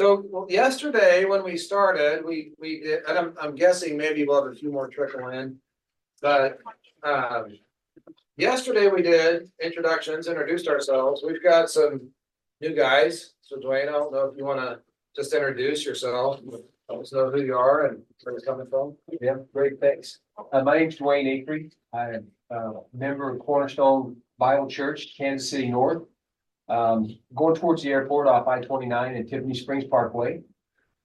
So yesterday, when we started, we, we and I'm, I'm guessing maybe we'll have a few more trickle in. But, um, yesterday we did introductions, introduced ourselves. We've got some new guys. So Dwayne, I don't know if you wanna just introduce yourself, let us know who you are and where you're coming from. Yeah, great, thanks. Uh, my name's Dwayne Acree. I am uh, a member of Cornerstone Bible Church, Kansas City North. Um, going towards the airport off I twenty-nine and Tiffany Springs Parkway.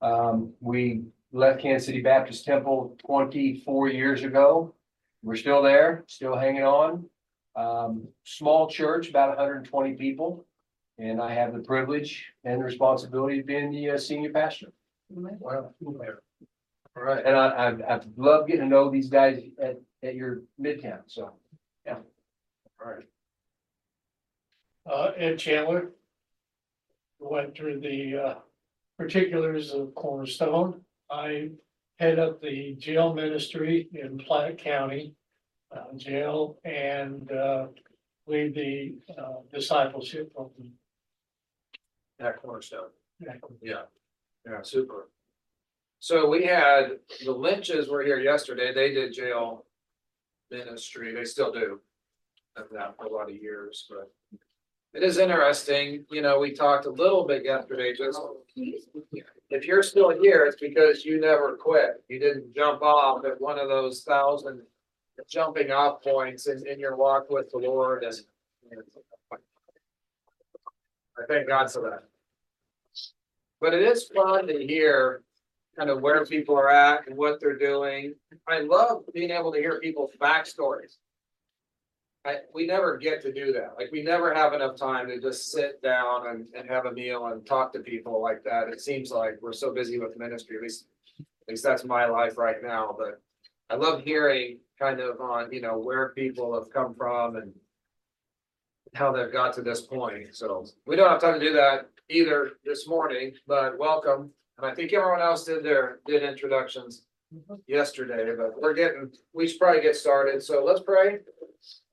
Um, we left Kansas City Baptist Temple twenty-four years ago. We're still there, still hanging on. Um, small church, about hundred and twenty people. And I have the privilege and the responsibility of being the uh, senior pastor. Wow. All right, And I, I've, I've loved getting to know these guys at, at your midtown, so. Yeah. All right. Uh, Ed Chandler. Went through the, uh, particulars of Cornerstone. I head up the jail ministry in Platte County. Uh, jail and, uh, lead the, uh, discipleship of the. At Cornerstone. Yeah, yeah, super. So we had, the Lynches were here yesterday, they did jail ministry, they still do. Have that for a lot of years, but. It is interesting, you know, we talked a little bit yesterday, just. If you're still here, it's because you never quit, you didn't jump off at one of those thousand. Jumping off points in, in your walk with the Lord and. I thank God for that. But it is fun to hear kind of where people are at and what they're doing. I love being able to hear people's backstories. I, we never get to do that. Like, we never have enough time to just sit down and, and have a meal and talk to people like that. It seems like we're so busy with ministry, at least, at least that's my life right now, but I love hearing kind of on, you know, where people have come from and how they've got to this point. So we don't have time to do that either this morning, but welcome. And I think everyone else did their, did introductions mm-hmm. yesterday, but we're getting, we should probably get started. So let's pray.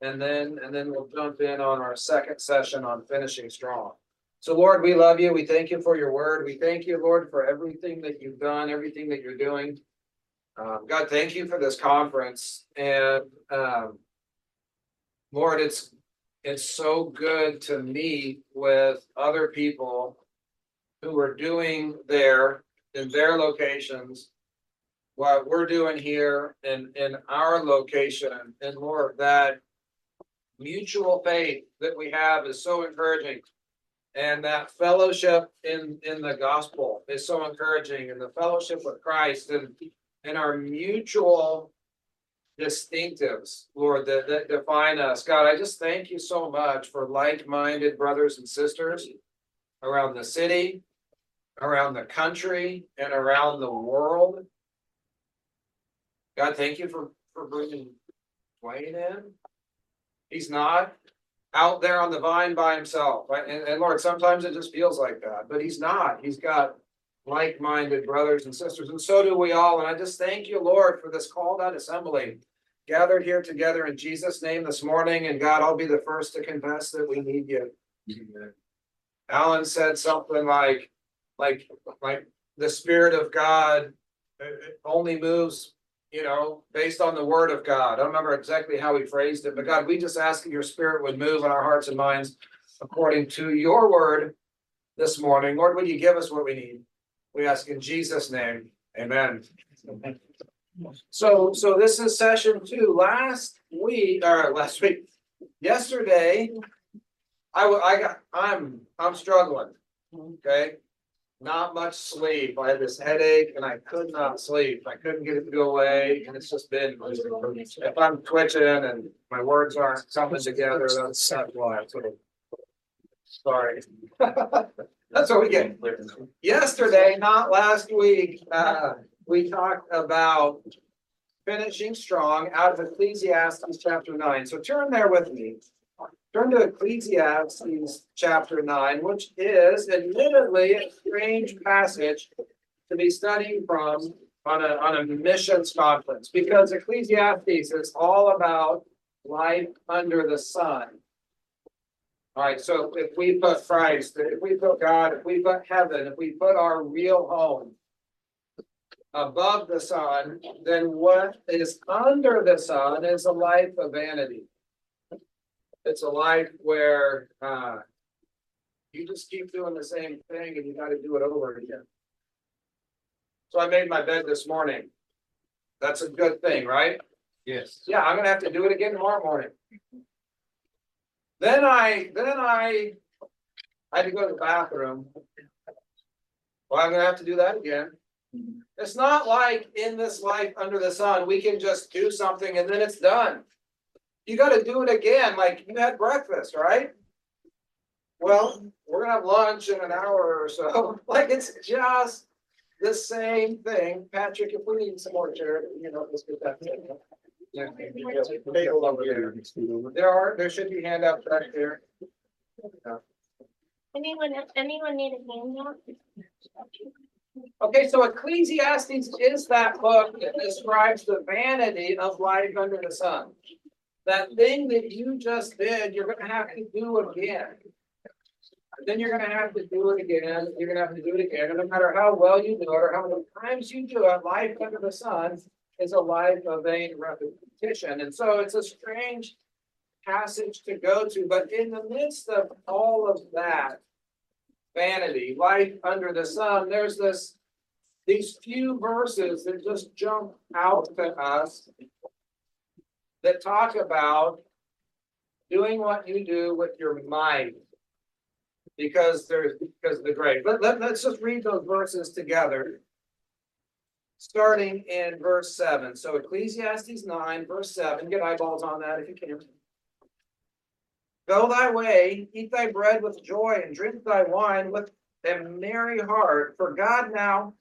And then, and then we'll jump in on our second session on finishing strong. So Lord, we love you. We thank you for your word. We thank you, Lord, for everything that you've done, everything that you're doing. Um, God, thank you for this conference and, um, Lord, it's, it's so good to meet with other people who are doing there in their locations. What we're doing here in, in our location and Lord, that mutual faith that we have is so encouraging. And that fellowship in, in the gospel is so encouraging and the fellowship with Christ and, and our mutual distinctives, Lord, that, that define us. God, I just thank you so much for like-minded brothers and sisters around the city, around the country, and around the world. God, thank you for, for bringing Dwayne in. He's not out there on the vine by himself, right? And, and Lord, sometimes it just feels like that, but he's not. He's got like-minded brothers and sisters, and so do we all. And I just thank you, Lord, for this called out assembly gathered here together in Jesus' name this morning. And God, I'll be the first to confess that we need you. Alan said something like, like, like the Spirit of God uh, only moves, you know, based on the Word of God. I don't remember exactly how he phrased it, but God, we just ask that your Spirit would move in our hearts and minds according to your word this morning. Lord, would you give us what we need? We ask in Jesus' name, amen. So, so this is session two. Last week, or last week, yesterday, I, I got, I'm, I'm struggling, okay? Not much sleep. I had this headache and I could not sleep. I couldn't get it to go away and it's just been, if I'm twitching and my words aren't coming together, that's that's why. That's what it- Sorry. That's what we get. Yesterday, not last week, uh, we talked about finishing strong out of Ecclesiastes chapter nine. So turn there with me. Turn to Ecclesiastes chapter nine, which is admittedly a strange passage to be studying from on a, on a missions conference, because Ecclesiastes is all about life under the sun. All right, so if we put Christ, if we put God, if we put heaven, if we put our real home above the sun, then what is under the sun is a life of vanity. It's a life where, uh, you just keep doing the same thing and you gotta do it over again. So I made my bed this morning. That's a good thing, right? Yes. Yeah, I'm gonna have to do it again tomorrow morning. Then I, then I, I had to go to the bathroom. Well, I'm gonna have to do that again. It's not like in this life under the sun, we can just do something and then it's done. You gotta do it again, like you had breakfast, right? Well, we're gonna have lunch in an hour or so, like it's just the same thing. Patrick, if we need some more chair, you know, let's get that. Yeah, table over there. There are, there should be handouts back there. Anyone, anyone need a handout? Okay, so Ecclesiastes is that book that describes the vanity of life under the sun. That thing that you just did, you're gonna have to do again. Then you're gonna have to do it again, you're gonna have to do it again, and no matter how well you do it or how many times you do it, life under the sun is a life of vain repetition, and so it's a strange passage to go to, but in the midst of all of that vanity, life under the sun, there's this these few verses that just jump out to us that talk about doing what you do with your mind. Because there's, because of the grave. Let, let, let's just read those verses together. Starting in verse seven. So Ecclesiastes nine, verse seven, get eyeballs on that if you can. Go thy way, eat thy bread with joy and drink thy wine with a merry heart, for God now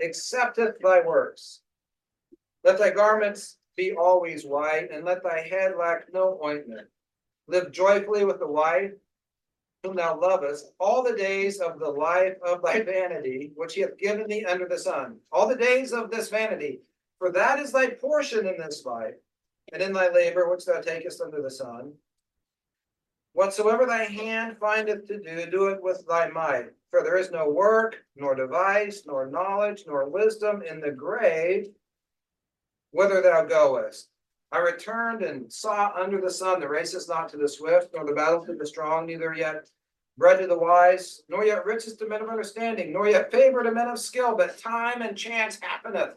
accepteth thy works. Let thy garments be always white, and let thy head lack no ointment. Live joyfully with the wife whom thou lovest all the days of the life of thy vanity, which he hath given thee under the sun. All the days of this vanity, for that is thy portion in this life, and in thy labor which thou takest under the sun. Whatsoever thy hand findeth to do, do it with thy might. For there is no work, nor device, nor knowledge, nor wisdom in the grave, whither thou goest. I returned and saw under the sun the race is not to the swift, nor the battle to the strong, neither yet bread to the wise, nor yet riches to men of understanding, nor yet favor to men of skill, but time and chance happeneth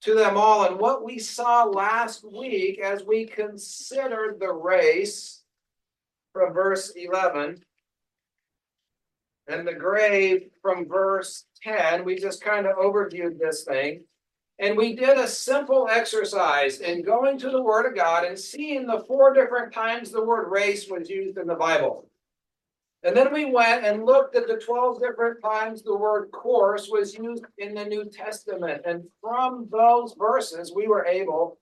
to them all. And what we saw last week as we considered the race from verse eleven and the grave from verse ten, we just kind of overviewed this thing. And we did a simple exercise in going to the Word of God and seeing the four different times the word race was used in the Bible. And then we went and looked at the 12 different times the word course was used in the New Testament. And from those verses, we were able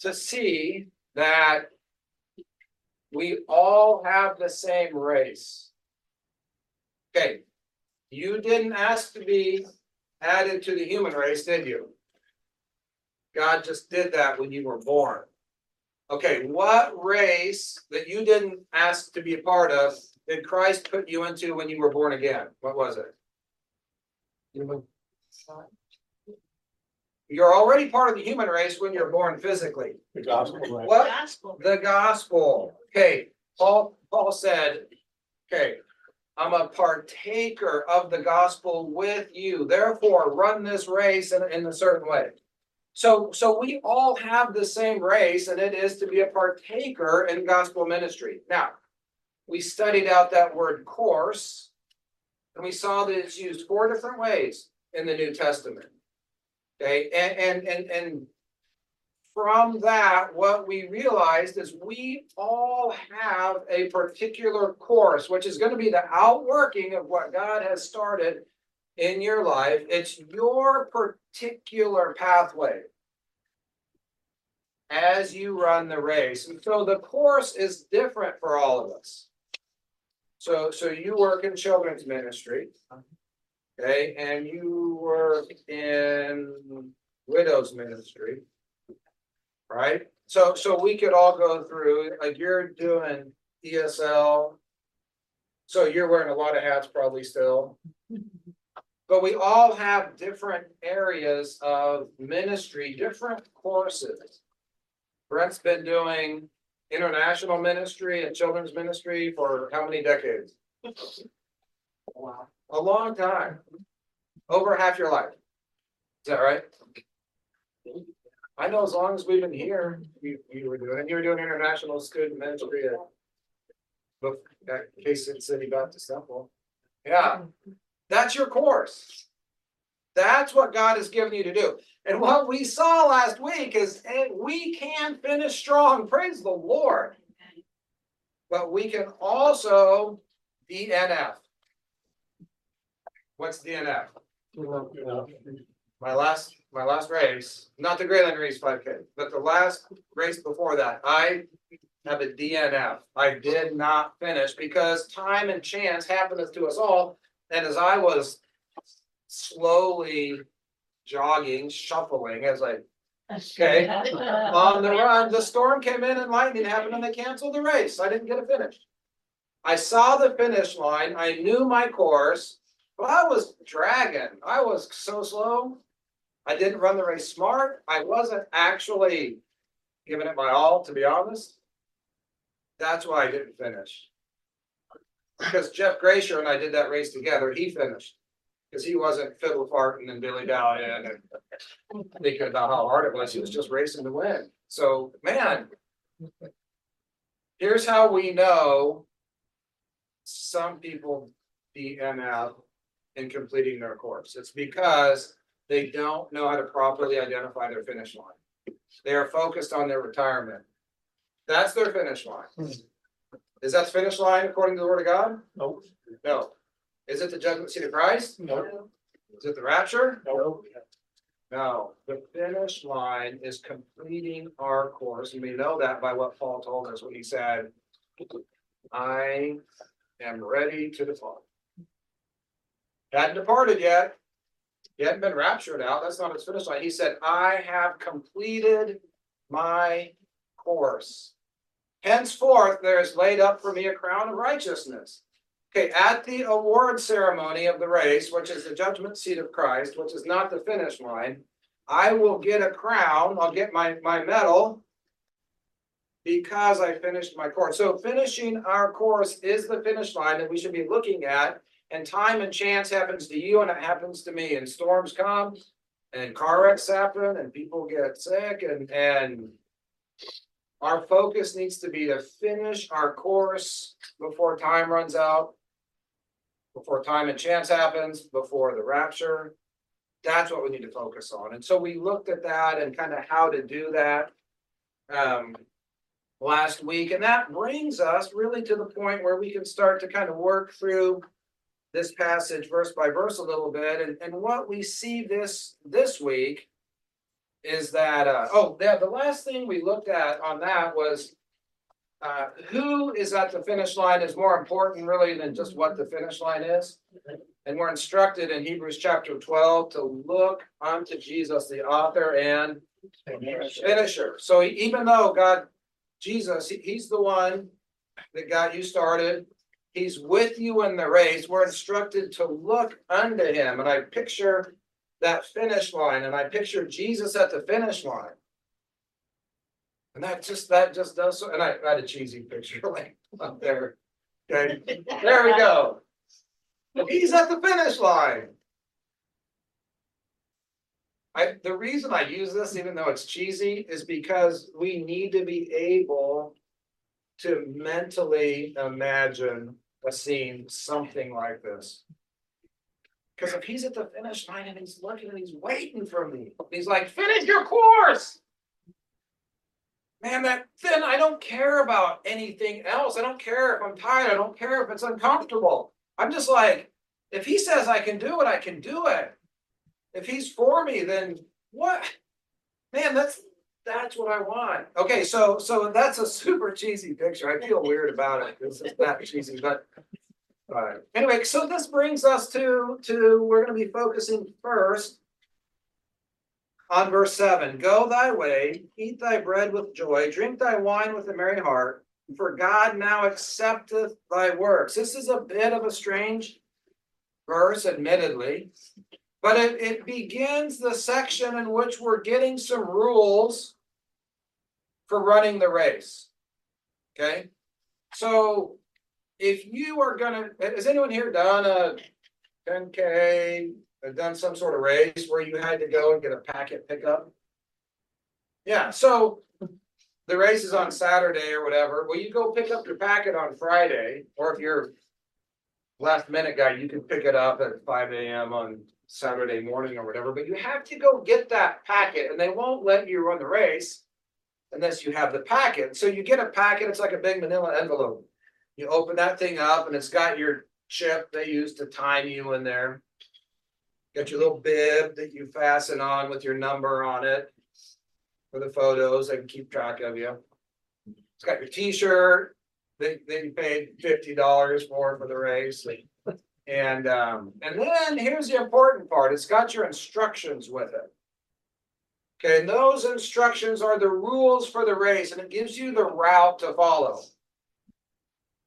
to see that we all have the same race. Okay, you didn't ask to be added to the human race, did you? God just did that when you were born. Okay, what race that you didn't ask to be a part of did Christ put you into when you were born again? What was it? You're already part of the human race when you're born physically. The gospel. What? Gospel. The gospel. Okay, Paul, Paul said, okay, I'm a partaker of the gospel with you. Therefore, run this race in, in a certain way. So, so we all have the same race, and it is to be a partaker in gospel ministry. Now, we studied out that word course, and we saw that it's used four different ways in the New Testament. Okay, and and and and from that, what we realized is we all have a particular course, which is going to be the outworking of what God has started in your life. It's your particular pathway. as you run the race. And so the course is different for all of us. So, so you work in children's ministry. Okay, and you work in widows ministry. Right? So, so we could all go through, like you're doing ESL. So you're wearing a lot of hats probably still. But we all have different areas of ministry, different courses. Brent's been doing international ministry and children's ministry for how many decades? Wow. A long time. Over half your life. Is that right? I know as long as we've been here, you, you were doing, you were doing international student ministry at. Book, at Kansas City Baptist Temple. Yeah, that's your course. That's what God has given you to do. And what we saw last week is, and we can finish strong, praise the Lord. But we can also DNF. What's DNF? My last, my last race, not the Grayland Race five K, but the last race before that, I have a DNF. I did not finish because time and chance happens to us all. And as I was slowly jogging, shuffling as I Okay. on the run, the storm came in and lightning happened and they canceled the race. I didn't get a finish. I saw the finish line. I knew my course, but I was dragging. I was so slow. I didn't run the race smart. I wasn't actually giving it my all, to be honest. That's why I didn't finish. Because Jeff Gracier and I did that race together. He finished. Because he wasn't fiddle farting and dilly dallying and thinking about how hard it was. He was just racing to win. So, man. Here's how we know. Some people DNF in completing their course. It's because they don't know how to properly identify their finish line. They are focused on their retirement. That's their finish line. Hmm. Is that the finish line according to the word of God? Nope. No. Is it the judgment seat of Christ? No. Is it the rapture? No. No, the finish line is completing our course, and we know that by what Paul told us when he said. I am ready to depart. Hadn't departed yet. He hadn't been raptured out, that's not his finish line, he said, I have completed my course. Henceforth, there is laid up for me a crown of righteousness. Okay, at the award ceremony of the race, which is the judgment seat of Christ, which is not the finish line. I will get a crown, I'll get my, my medal. Because I finished my course. So finishing our course is the finish line that we should be looking at. And time and chance happens to you and it happens to me, and storms come. And car wrecks happen and people get sick and, and. Our focus needs to be to finish our course before time runs out. Before time and chance happens, before the rapture. That's what we need to focus on. And so we looked at that and kind of how to do that. Um. Last week, and that brings us really to the point where we can start to kind of work through. This passage verse by verse a little bit, and, and what we see this, this week. Is that, uh, oh, yeah, the last thing we looked at on that was. Uh, who is at the finish line is more important really than just what the finish line is. And we're instructed in Hebrews chapter twelve to look unto Jesus, the author and finisher. So even though God, Jesus, he- he's the one that got you started. He's with you in the race. We're instructed to look unto him. And I picture that finish line and I picture Jesus at the finish line. And that just, that just does so, and I I had a cheesy picture like up there. Okay, there we go. He's at the finish line. I, the reason I use this, even though it's cheesy, is because we need to be able. To mentally imagine a scene, something like this. Cause if he's at the finish line and he's looking and he's waiting for me, he's like, finish your course. Man, that then I don't care about anything else. I don't care if I'm tired. I don't care if it's uncomfortable. I'm just like, if he says I can do it, I can do it. If he's for me, then what? Man, that's That's what I want. Okay, so, so that's a super cheesy picture. I feel weird about it. This is that cheesy, but. Alright, anyway, so this brings us to, to, we're gonna be focusing first. On verse seven, go thy way, eat thy bread with joy, drink thy wine with a merry heart. For God now accepteth thy works. This is a bit of a strange verse admittedly. But it, it begins the section in which we're getting some rules for running the race. Okay, so if you are gonna, has anyone here done a ten K, done some sort of race where you had to go and get a packet pickup? Yeah, so the race is on Saturday or whatever, well, you go pick up your packet on Friday, or if you're last minute guy, you can pick it up at five AM on Saturday morning or whatever, but you have to go get that packet and they won't let you run the race. Unless you have the packet, so you get a packet, it's like a big manila envelope. You open that thing up and it's got your chip they use to time you in there. Got your little bib that you fasten on with your number on it. For the photos, they can keep track of you. It's got your T-shirt that, that you paid fifty dollars for for the race. And, um, and then here's the important part, it's got your instructions with it. Okay, and those instructions are the rules for the race and it gives you the route to follow.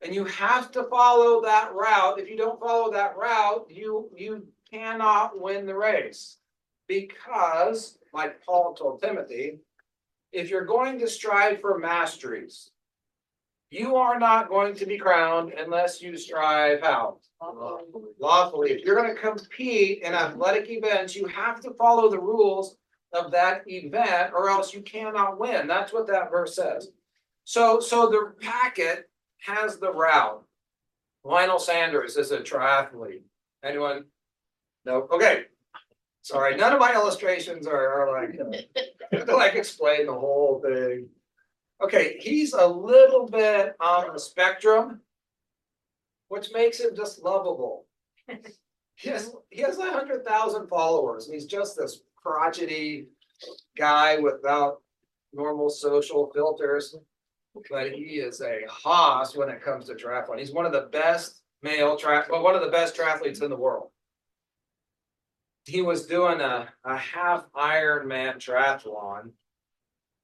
And you have to follow that route. If you don't follow that route, you, you cannot win the race. Because, like Paul told Timothy, if you're going to strive for masteries, you are not going to be crowned unless you strive how? Lawfully. If you're gonna compete in athletic events, you have to follow the rules of that event or else you cannot win. That's what that verse says. So, so the packet has the route. Lionel Sanders is a triathlete. Anyone? No, okay. Sorry, none of my illustrations are, are like, uh, like explain the whole thing. Okay, he's a little bit on the spectrum. Which makes him just lovable. He has, he has a hundred thousand followers, and he's just this crotchety guy without normal social filters. But he is a hoss when it comes to triathlon. He's one of the best male track, well, one of the best triathletes in the world. He was doing a, a half Ironman triathlon.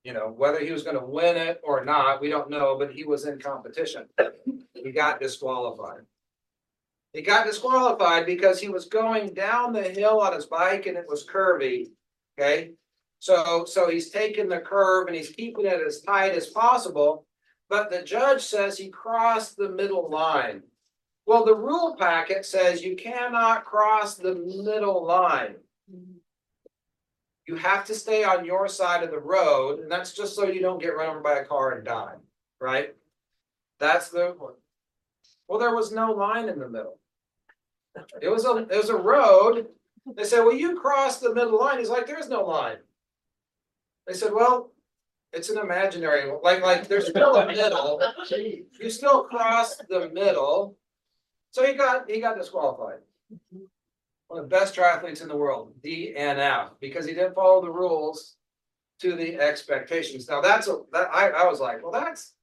You know, whether he was gonna win it or not, we don't know, but he was in competition. He got disqualified. He got disqualified because he was going down the hill on his bike and it was curvy, okay? So, so he's taking the curve and he's keeping it as tight as possible. But the judge says he crossed the middle line. Well, the rule packet says you cannot cross the middle line. You have to stay on your side of the road, and that's just so you don't get run over by a car and die, right? That's the. Well, there was no line in the middle. It was a, it was a road. They said, well, you crossed the middle line. He's like, there's no line. They said, well, it's an imaginary, like, like, there's still a middle. You still crossed the middle. So he got, he got disqualified. One of the best triathletes in the world, DNF, because he didn't follow the rules to the expectations. Now, that's a, that, I, I was like, well, that's,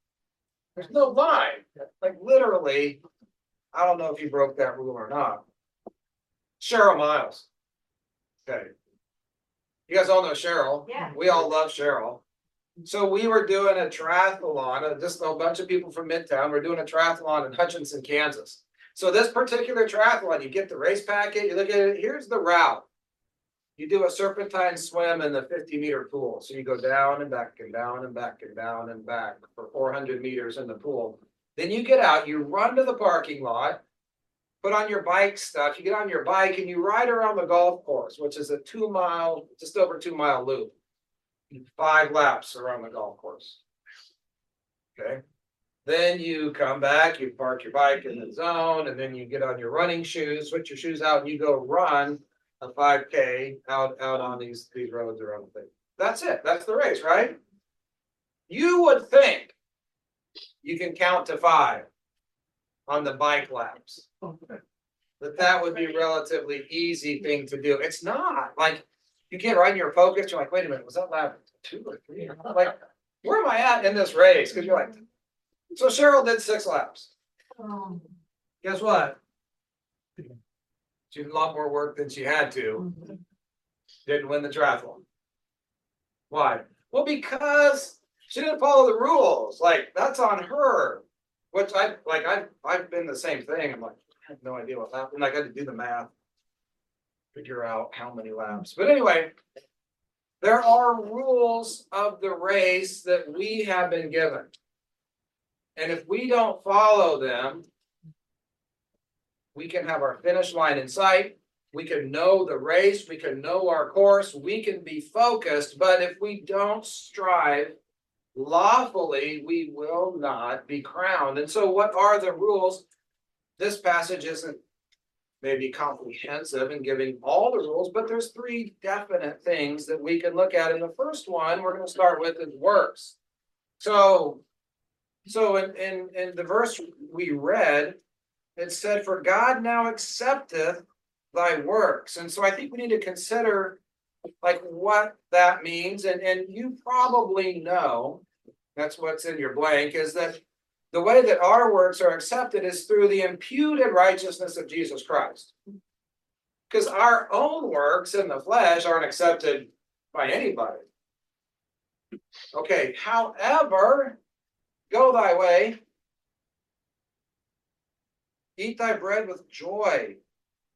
there's no line, like literally. I don't know if he broke that rule or not. Cheryl Miles. Okay. You guys all know Cheryl. Yeah. We all love Cheryl. So we were doing a triathlon, uh, just a bunch of people from Midtown, we're doing a triathlon in Hutchinson, Kansas. So this particular triathlon, you get the race packet, you look at it, here's the route. You do a serpentine swim in the fifty meter pool, so you go down and back and down and back and down and back for four hundred meters in the pool. Then you get out, you run to the parking lot. Put on your bike stuff, you get on your bike and you ride around the golf course, which is a two mile, just over two mile loop. Five laps around the golf course. Okay, then you come back, you park your bike in the zone, and then you get on your running shoes, switch your shoes out, and you go run. A five K out, out on these, these roads around the thing. That's it, that's the race, right? You would think. You can count to five. On the bike laps. That that would be a relatively easy thing to do. It's not, like, You get right in your focus, you're like, wait a minute, was that lap two or three? Like, where am I at in this race? Cause you're like, so Cheryl did six laps. Um. Guess what? She did a lot more work than she had to. Mm-hmm. Didn't win the triathlon. Why? Well, because she didn't follow the rules. Like, that's on her. Which I, like, I, I've been the same thing. I'm like, I have no idea what happened. I got to do the math. Figure out how many laps. But anyway. There are rules of the race that we have been given. And if we don't follow them. We can have our finish line in sight. We can know the race, we can know our course, we can be focused, but if we don't strive. Lawfully, we will not be crowned. And so what are the rules? This passage isn't. Maybe comprehensive in giving all the rules, but there's three definite things that we can look at. And the first one we're gonna start with is works. So. So in in in the verse we read. It said, for God now accepteth thy works. And so I think we need to consider like what that means. And, and you probably know, that's what's in your blank, is that the way that our works are accepted is through the imputed righteousness of Jesus Christ. Because our own works in the flesh aren't accepted by anybody. Okay, however, go thy way, Eat thy bread with joy,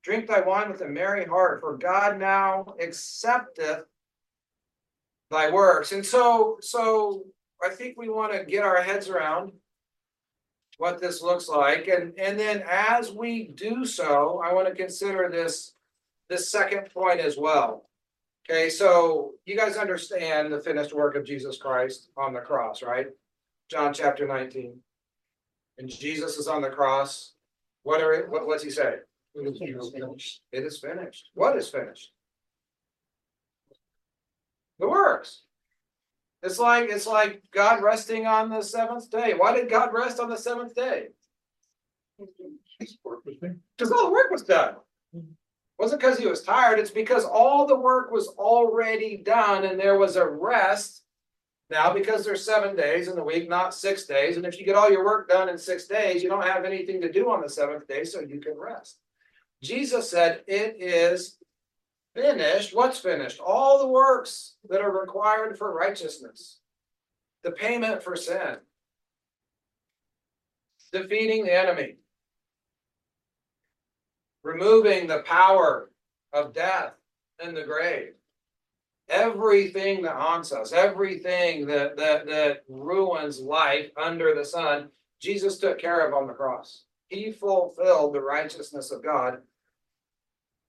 drink thy wine with a merry heart, for God now accepteth thy works. And so, so I think we want to get our heads around what this looks like. And, and then as we do so, I want to consider this, this second point as well. Okay, so you guys understand the finished work of Jesus Christ on the cross, right? John chapter nineteen. And Jesus is on the cross. What are, it- what, what's he say? It is finished. What is finished? The works. It's like, it's like God resting on the seventh day. Why did God rest on the seventh day? Because all the work was done. Wasn't because he was tired, it's because all the work was already done and there was a rest. Now, because there's seven days in the week, not six days, and if you get all your work done in six days, you don't have anything to do on the seventh day, so you can rest. Jesus said, It is finished. What's finished? All the works that are required for righteousness, the payment for sin, defeating the enemy, removing the power of death and the grave. Everything that haunts us, everything that that that ruins life under the sun, Jesus took care of on the cross. He fulfilled the righteousness of God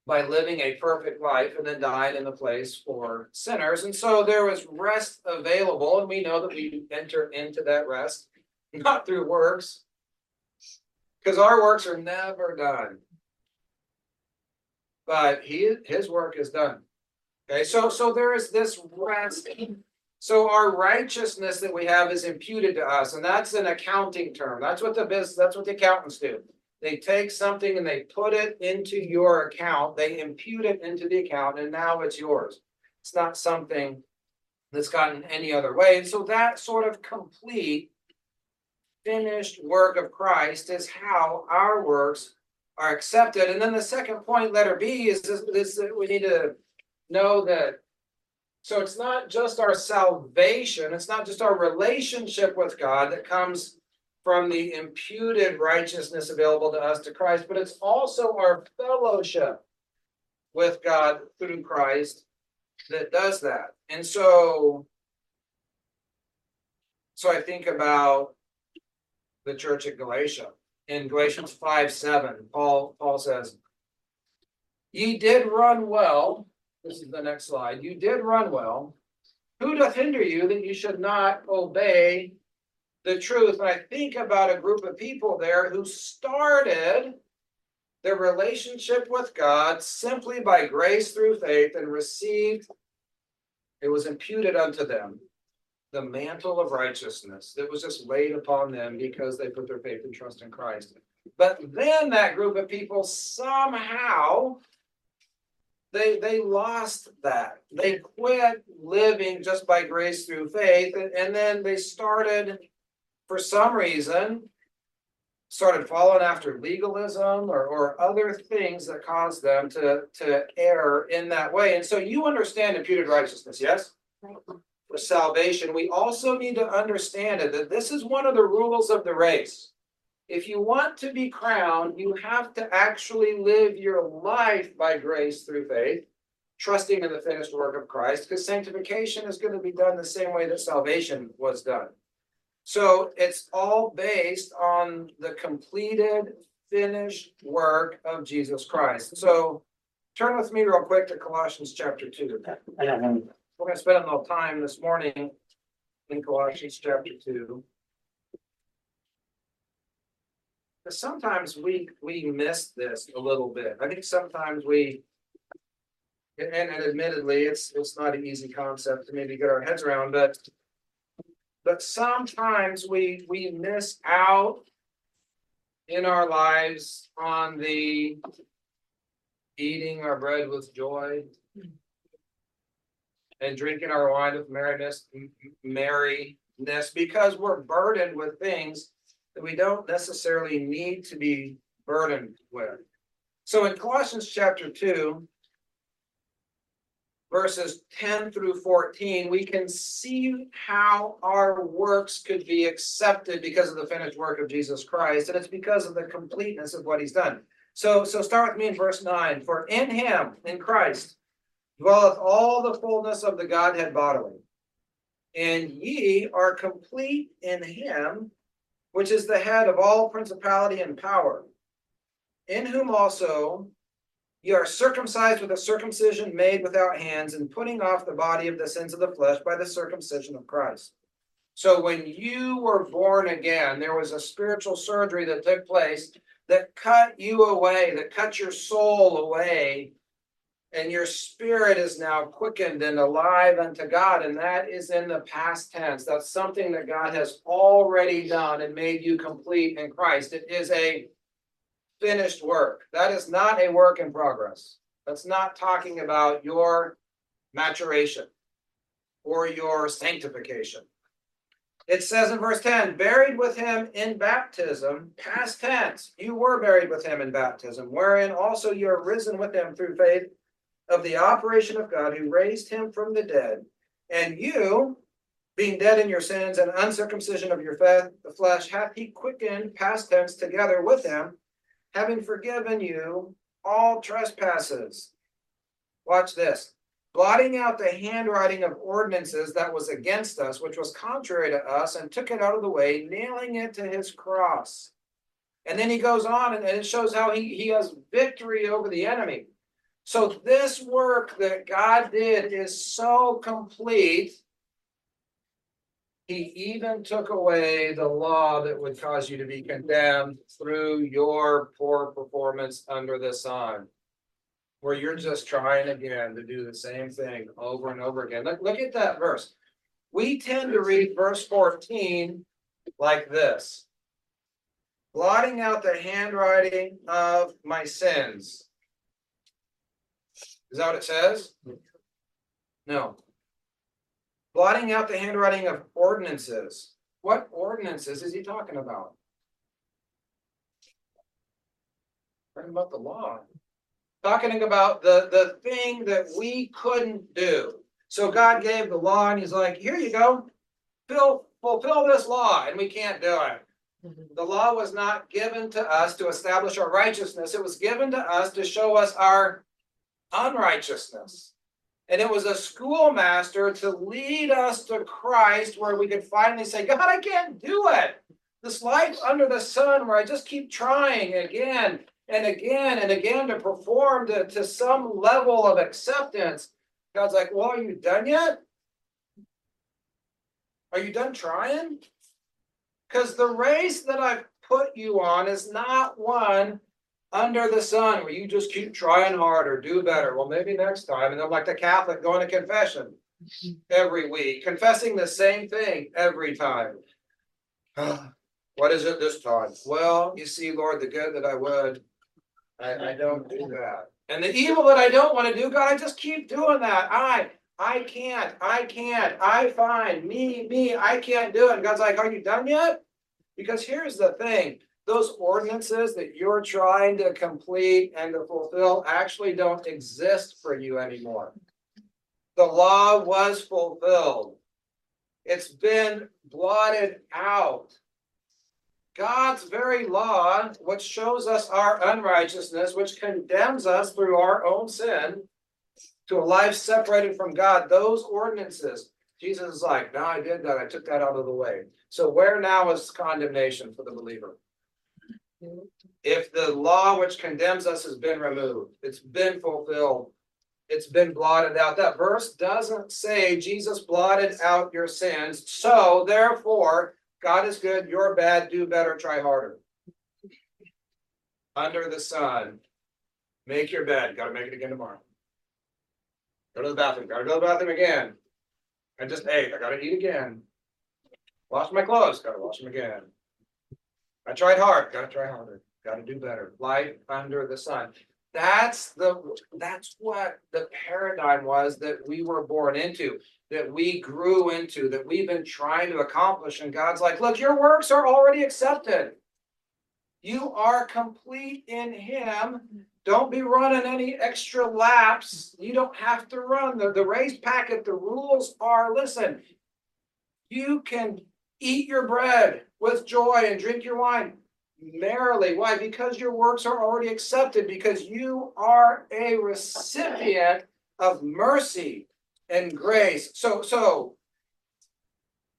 by living a perfect life and then died in the place for sinners. And so there was rest available, and we know that we enter into that rest, not through works, because our works are never done. But he, his work is done. Okay, so, so there is this rest. So our righteousness that we have is imputed to us, and that's an accounting term. That's what the business, that's what the accountants do. They take something and they put it into your account, they impute it into the account, and now it's yours. It's not something that's gotten any other way. And so that sort of complete finished work of Christ is how our works are accepted. And then the second point, letter B, is this, this we need to know that. So it's not just our salvation, it's not just our relationship with God that comes from the imputed righteousness available to us to Christ, but it's also our fellowship with God through Christ that does that. And so so I think about the church at Galatia. In Galatians 5 7, Paul Paul says, Ye did run well. This is the next slide. You did run well. Who doth hinder you that you should not obey the truth? And I think about a group of people there who started their relationship with God simply by grace through faith and received, it was imputed unto them the mantle of righteousness that was just laid upon them because they put their faith and trust in Christ. But then that group of people somehow they, they lost that. They quit living just by grace through faith, and, and then they started, for some reason, started following after legalism or, or other things that caused them to, to err in that way. And so you understand imputed righteousness, yes? For salvation, we also need to understand it, that this is one of the rules of the race if you want to be crowned, you have to actually live your life by grace through faith, trusting in the finished work of Christ, because sanctification is going to be done the same way that salvation was done. So it's all based on the completed, finished work of Jesus Christ. So turn with me real quick to Colossians chapter 2. We're going to spend a little time this morning in Colossians chapter 2 sometimes we, we miss this a little bit. I think sometimes we. And, and admittedly, it's, it's not an easy concept to maybe get our heads around, but. But sometimes we, we miss out. In our lives on the. Eating our bread with joy. And drinking our wine with merriness, merriness, because we're burdened with things that we don't necessarily need to be burdened with. So in Colossians chapter two. Verses ten through fourteen, we can see how our works could be accepted because of the finished work of Jesus Christ, and it's because of the completeness of what he's done. So, so start with me in verse nine, for in him, in Christ, dwelleth all the fullness of the Godhead bodily. And ye are complete in him, which is the head of all principality and power. In whom also ye are circumcised with a circumcision made without hands, and putting off the body of the sins of the flesh by the circumcision of Christ. So when you were born again, there was a spiritual surgery that took place that cut you away, that cut your soul away. And your spirit is now quickened and alive unto God, and that is in the past tense. That's something that God has already done and made you complete in Christ. It is a finished work. That is not a work in progress. That's not talking about your maturation or your sanctification. It says in verse 10, buried with him in baptism, past tense. You were buried with him in baptism, wherein also you are risen with him through faith of the operation of God who raised him from the dead. And you, being dead in your sins and uncircumcision of your flesh, hath he quickened past tense together with him, having forgiven you all trespasses. Watch this. Blotting out the handwriting of ordinances that was against us, which was contrary to us, and took it out of the way, nailing it to his cross. And then he goes on and and it shows how he, he has victory over the enemy. So this work that God did is so complete. He even took away the law that would cause you to be condemned through your poor performance under the sun. Where you're just trying again to do the same thing over and over again. Look, look at that verse. We tend to read verse fourteen like this. Blotting out the handwriting of my sins. Is that what it says? No. Blotting out the handwriting of ordinances. What ordinances is he talking about? Talking about the law. Talking about the, the thing that we couldn't do. So God gave the law and he's like, here you go. Fill, fulfill this law, and we can't do it. Mm-hmm. The law was not given to us to establish our righteousness. It was given to us to show us our unrighteousness. And it was a schoolmaster to lead us to Christ where we could finally say, God, I can't do it. This life under the sun where I just keep trying again and again and again to perform to, to some level of acceptance. God's like, Well, are you done yet? Are you done trying? Because the race that I've put you on is not one under the sun where you just keep trying harder, do better. Well, maybe next time. And then, like the Catholic going to confession mm-hmm. every week, confessing the same thing every time. What is it this time? Well, you see, Lord, the good that I would, I, I don't do that. And the evil that I don't want to do, God, I just keep doing that. I, I can't, I can't, I find me, me, I can't do it. And God's like, are you done yet? Because here's the thing, those ordinances that you're trying to complete and to fulfill actually don't exist for you anymore. The law was fulfilled. It's been blotted out. God's very law, which shows us our unrighteousness, which condemns us through our own sin to a life separated from God, those ordinances, Jesus is like, no, I did that. I took that out of the way. So where now is condemnation for the believer? If the law which condemns us has been removed, it's been fulfilled, it's been blotted out. That verse doesn't say Jesus blotted out your sins. So therefore, God is good, you're bad, do better, try harder. Under the sun, make your bed, gotta make it again tomorrow. Go to the bathroom, gotta go to the bathroom again. I just ate, I gotta eat again. Wash my clothes, gotta wash them again. I tried hard, gotta try harder, gotta do better. Life under the sun. That's the, that's what the paradigm was that we were born into, that we grew into, that we've been trying to accomplish. And God's like, look, your works are already accepted. You are complete in Him. Don't be running any extra laps. You don't have to run the, the race packet. The rules are listen, you can eat your bread with joy and drink your wine merrily. Why? Because your works are already accepted, because you are a recipient of mercy and grace. So, so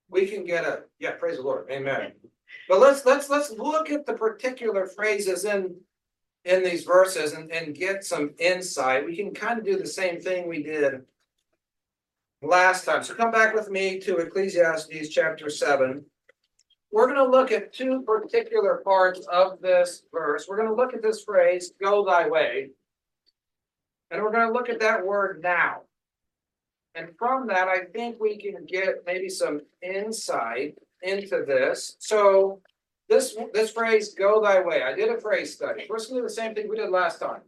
we can get a, yeah, praise the Lord, amen. But let's, let's, let's look at the particular phrases in, in these verses and, and get some insight. We can kind of do the same thing we did last time. So come back with me to Ecclesiastes chapter seven. We're gonna look at two particular parts of this verse. We're gonna look at this phrase, go thy way. And we're gonna look at that word now. And from that, I think we can get maybe some insight into this. So this, this phrase, go thy way, I did a phrase study. We're gonna do the same thing we did last time.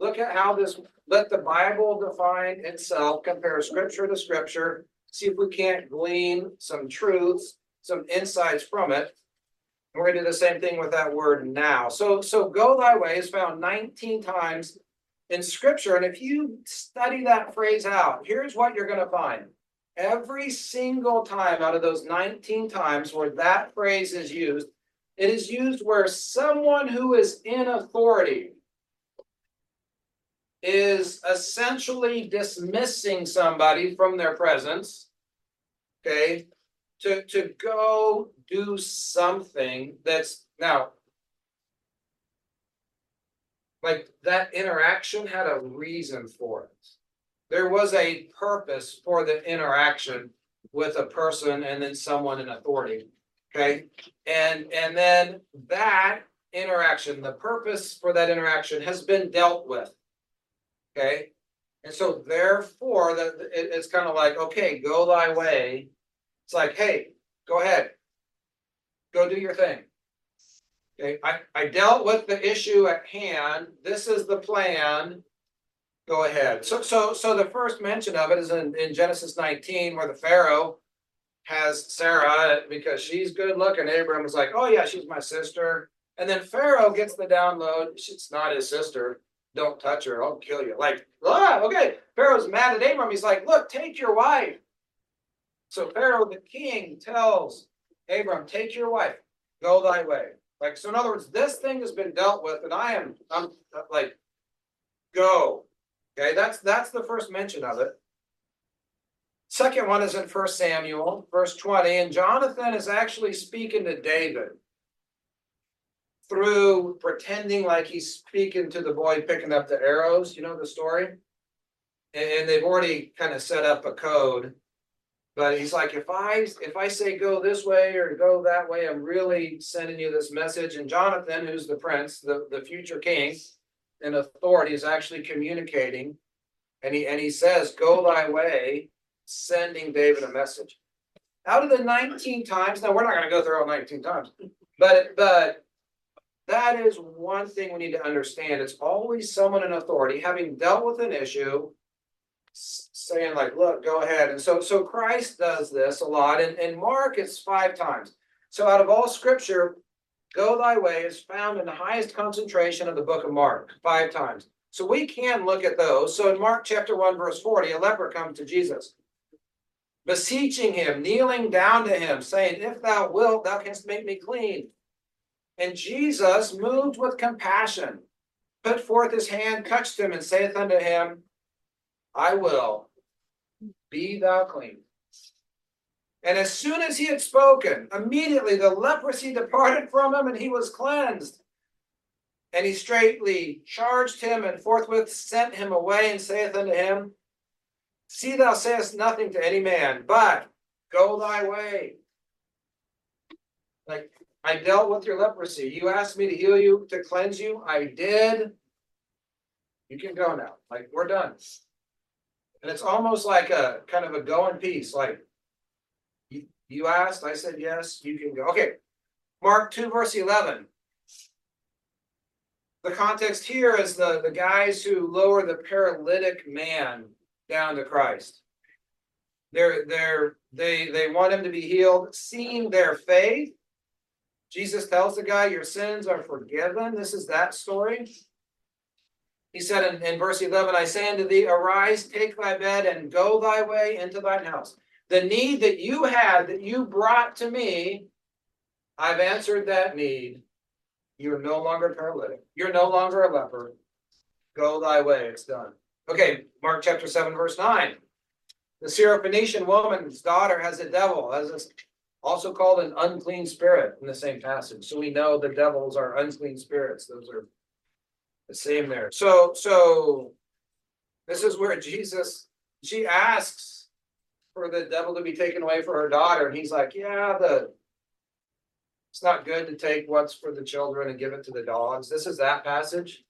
Look at how this, let the Bible define itself, compare scripture to scripture, see if we can't glean some truths some insights from it. And we're gonna do the same thing with that word now. So, so go thy way is found nineteen times in scripture. And if you study that phrase out, here's what you're gonna find. Every single time out of those nineteen times where that phrase is used, it is used where someone who is in authority is essentially dismissing somebody from their presence. Okay, to, to go do something that's now. Like that interaction had a reason for it. There was a purpose for the interaction with a person and then someone in authority. Okay, and, and then that interaction, the purpose for that interaction has been dealt with. Okay, and so therefore, that, it, it's kind of like, okay, go thy way. It's like, hey, go ahead. Go do your thing. Okay, I, I dealt with the issue at hand. This is the plan. Go ahead. So, so, so the first mention of it is in, in Genesis nineteen where the Pharaoh has Sarah because she's good looking. Abraham was like, oh yeah, she's my sister. And then Pharaoh gets the download. She's not his sister. Don't touch her. I'll kill you. Like, ah, okay. Pharaoh's mad at Abram. He's like, look, take your wife. So Pharaoh the king tells Abram, take your wife, go thy way. Like, so in other words, this thing has been dealt with and I am, I'm like, go. Okay, that's, that's the first mention of it. Second one is in First Samuel, verse twenty, and Jonathan is actually speaking to David. Through pretending like he's speaking to the boy picking up the arrows, you know the story? And, and they've already kind of set up a code. But he's like, if I, if I say go this way or go that way, I'm really sending you this message. And Jonathan, who's the prince, the, the future king in authority is actually communicating. And he, and he says, go thy way, sending David a message. Out of the nineteen times, now we're not gonna go through all nineteen times, but, but that is one thing we need to understand. It's always someone in authority, having dealt with an issue. Saying like, look, go ahead. And so, so Christ does this a lot. And, and Mark it's five times. So out of all scripture, go thy way is found in the highest concentration of the book of Mark, five times. So we can look at those. So in Mark chapter one, verse forty, a leper comes to Jesus. Beseeching him, kneeling down to him, saying, If thou wilt, thou canst make me clean. And Jesus, moved with compassion, put forth his hand, touched him, and saith unto him, I will, be thou clean. And as soon as he had spoken, immediately the leprosy departed from him, and he was cleansed. And he straightly charged him, and forthwith sent him away, and saith unto him, See thou sayest nothing to any man, but go thy way. Like, I dealt with your leprosy. You asked me to heal you, to cleanse you. I did. You can go now. Like, we're done. And it's almost like a kind of a go in peace, like. You, you asked, I said yes, you can go. Okay. Mark two, verse eleven. The context here is the, the guys who lower the paralytic man down to Christ. They're, they're, they, they want him to be healed, seeing their faith. Jesus tells the guy, your sins are forgiven. This is that story. He said in, in verse eleven, I say unto thee, arise, take thy bed and go thy way into thine house. The need that you had, that you brought to me, I've answered that need. You're no longer paralytic. You're no longer a leper. Go thy way, it's done. Okay, Mark chapter seven, verse nine. The Syrophoenician woman's daughter has a devil, has is also called an unclean spirit in the same passage. So we know the devils are unclean spirits. Those are the same there. So, so this is where Jesus, she asks for the devil to be taken away for her daughter, and he's like, yeah, the it's not good to take what's for the children and give it to the dogs. This is that passage.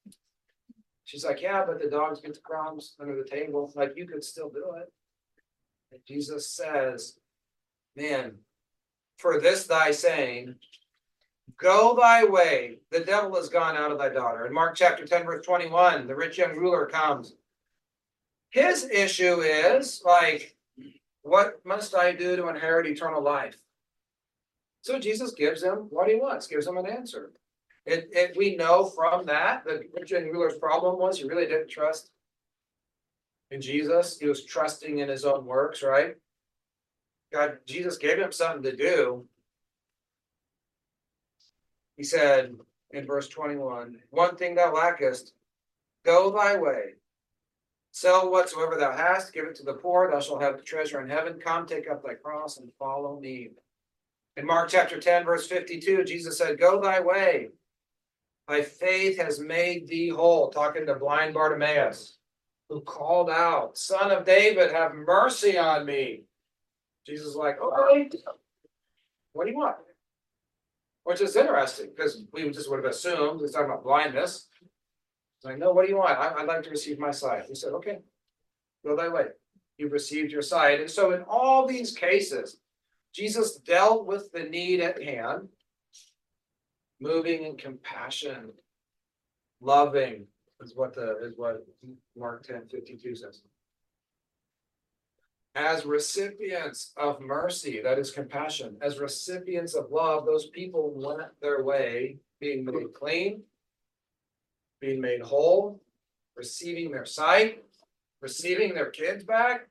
She's like, yeah, but the dogs get the crumbs under the table. Like, you could still do it. And Jesus says, man, for this thy saying, go thy way, the devil is gone out of thy daughter. In Mark chapter ten, verse twenty-one, the rich young ruler comes. His issue is like, what must I do to inherit eternal life? So Jesus gives him what he wants, gives him an answer. It, it, we know from that, the rich young ruler's problem was he really didn't trust in Jesus. He was trusting in his own works, right? God, Jesus gave him something to do. He said in verse twenty-one, one thing thou lackest, go thy way. Sell whatsoever thou hast, give it to the poor, thou shalt have treasure in heaven. Come, take up thy cross and follow me. In Mark chapter ten, verse fifty-two, Jesus said, Go thy way. Thy faith has made thee whole, talking to blind Bartimaeus, who called out, Son of David, have mercy on me. Jesus is like, okay, what do you want? Which is interesting, because we just would have assumed he's talking about blindness. He's like, no, what do you want? I, I'd like to receive my sight. He said, okay, go thy way. You've received your sight. And so in all these cases, Jesus dealt with the need at hand, moving in compassion, loving is what the, is what Mark ten fifty-two says. As recipients of mercy, that is compassion, as recipients of love, those people went their way, being made clean, being made whole, receiving their sight, receiving their kids back.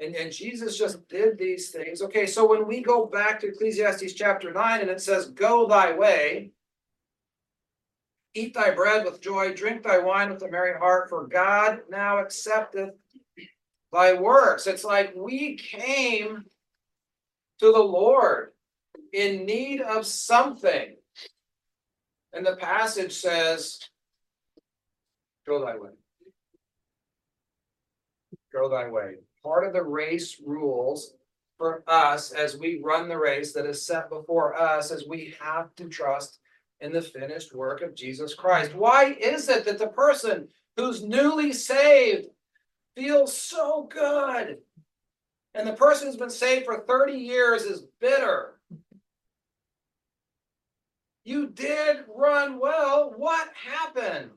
And, and Jesus just did these things. Okay, so when we go back to Ecclesiastes chapter nine and it says, Go thy way, eat thy bread with joy, drink thy wine with a merry heart, for God now accepteth thy works. It's like we came to the Lord in need of something. And the passage says, Go thy way. Go thy way. Part of the race rules for us as we run the race that is set before us, as we have to trust in the finished work of Jesus Christ. Why is it that the person who's newly saved feels so good? And the person who's been saved for 30 years is bitter. You did run well. What happened?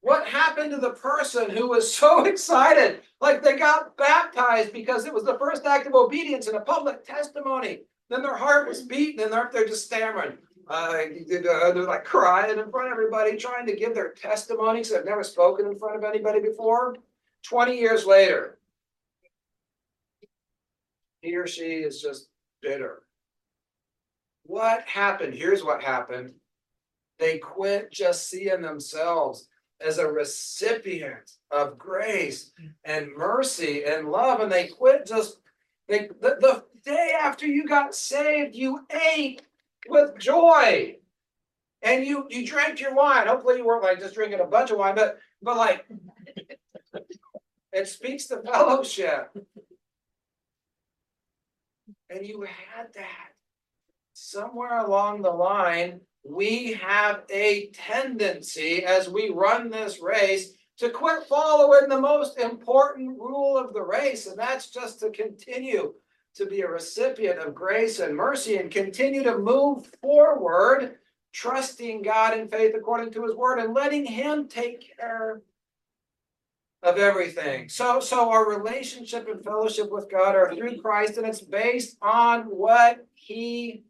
What happened to the person who was so excited? Like they got baptized because it was the first act of obedience and a public testimony. Then their heart was beaten and they're, they're just stammering. Uh, they're like crying in front of everybody, trying to give their testimony because they've never spoken in front of anybody before. 20 years later, he or she is just bitter. What happened? Here's what happened. They quit just seeing themselves as a recipient of grace and mercy and love, and they quit just they the, the day after you got saved, you ate with joy. And you you drank your wine. Hopefully you weren't like just drinking a bunch of wine, but but like it speaks to fellowship. And you had that. Somewhere along the line, we have a tendency as we run this race to quit following the most important rule of the race, and that's just to continue to be a recipient of grace and mercy and continue to move forward, trusting God in faith according to his word and letting him take care of everything. So so our relationship and fellowship with God are through Christ and it's based on what he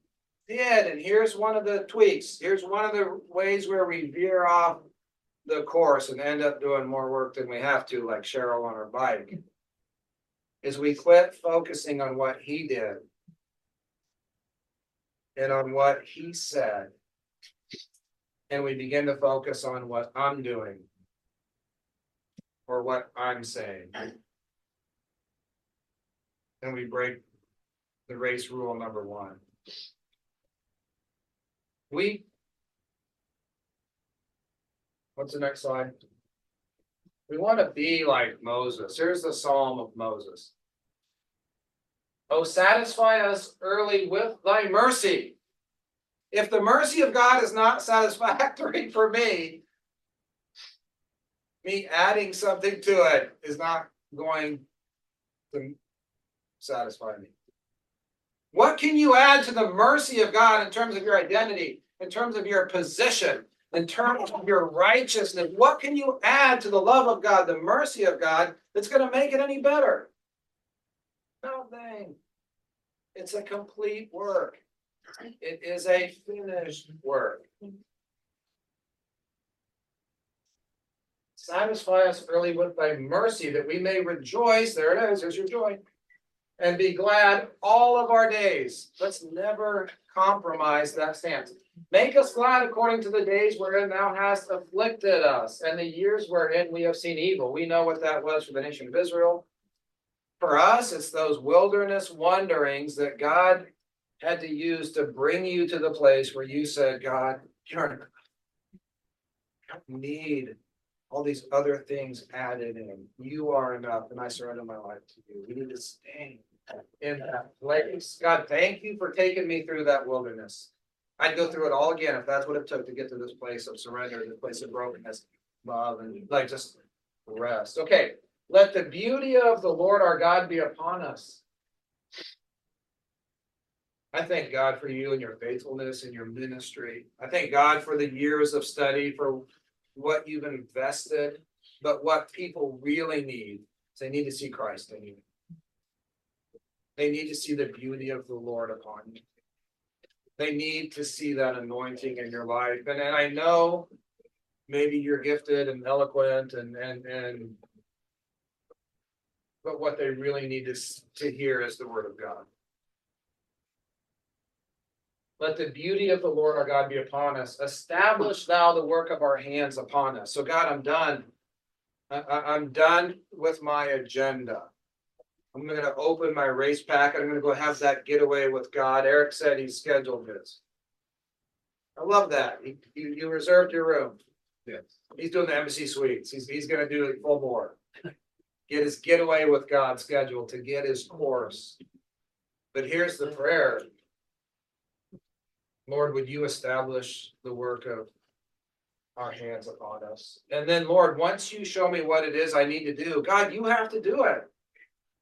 did. And here's one of the tweaks. Here's one of the ways where we veer off the course and end up doing more work than we have to, like Cheryl on her bike. Is we quit focusing on what he did and on what he said. And we begin to focus on what I'm doing or what I'm saying. Then we break the race rule number one. We. What's the next slide? We want to be like Moses. Here's the Psalm of Moses. Oh, satisfy us early with thy mercy. If the mercy of God is not satisfactory for me, me adding something to it is not going to satisfy me. What can you add to the mercy of God in terms of your identity, in terms of your position, in terms of your righteousness? What can you add to the love of God, the mercy of God, that's going to make it any better? Nothing. It's a complete work. It is a finished work. Satisfy us early with thy mercy that we may rejoice. There it is. There's your joy. And be glad all of our days. Let's never compromise that stance. Make us glad according to the days wherein thou hast afflicted us and the years wherein we have seen evil. We know what that was for the nation of Israel. For us, it's those wilderness wanderings that God had to use to bring you to the place where you said, God, you're I need all these other things added in. You are enough, and I surrender my life to you. We need to stay in that place. God, thank you for taking me through that wilderness. I'd go through it all again if that's what it took to get to this place of surrender, this place of brokenness, love, and like just rest. Okay, let the beauty of the Lord our God be upon us. I thank God for you and your faithfulness and your ministry. I thank God for the years of study, for what you've invested, but what people really need is they need to see Christ in you. They need to see the beauty of the Lord upon you. They need to see that anointing in your life. And, and I know maybe you're gifted and eloquent and and and but what they really need to, to hear is the word of God. Let the beauty of the Lord our God be upon us. Establish thou the work of our hands upon us. So, God, I'm done. I, I'm done with my agenda. I'm going to open my race packet. I'm going to go have that getaway with God. Eric said he scheduled his. I love that. You, you, you reserved your room. Yes. He's doing the embassy suites. He's, he's going to do it full more. Get his getaway with God scheduled to get his course. But here's the prayer. Lord, would you establish the work of our hands upon us? And then, Lord, once you show me what it is I need to do, God, you have to do it.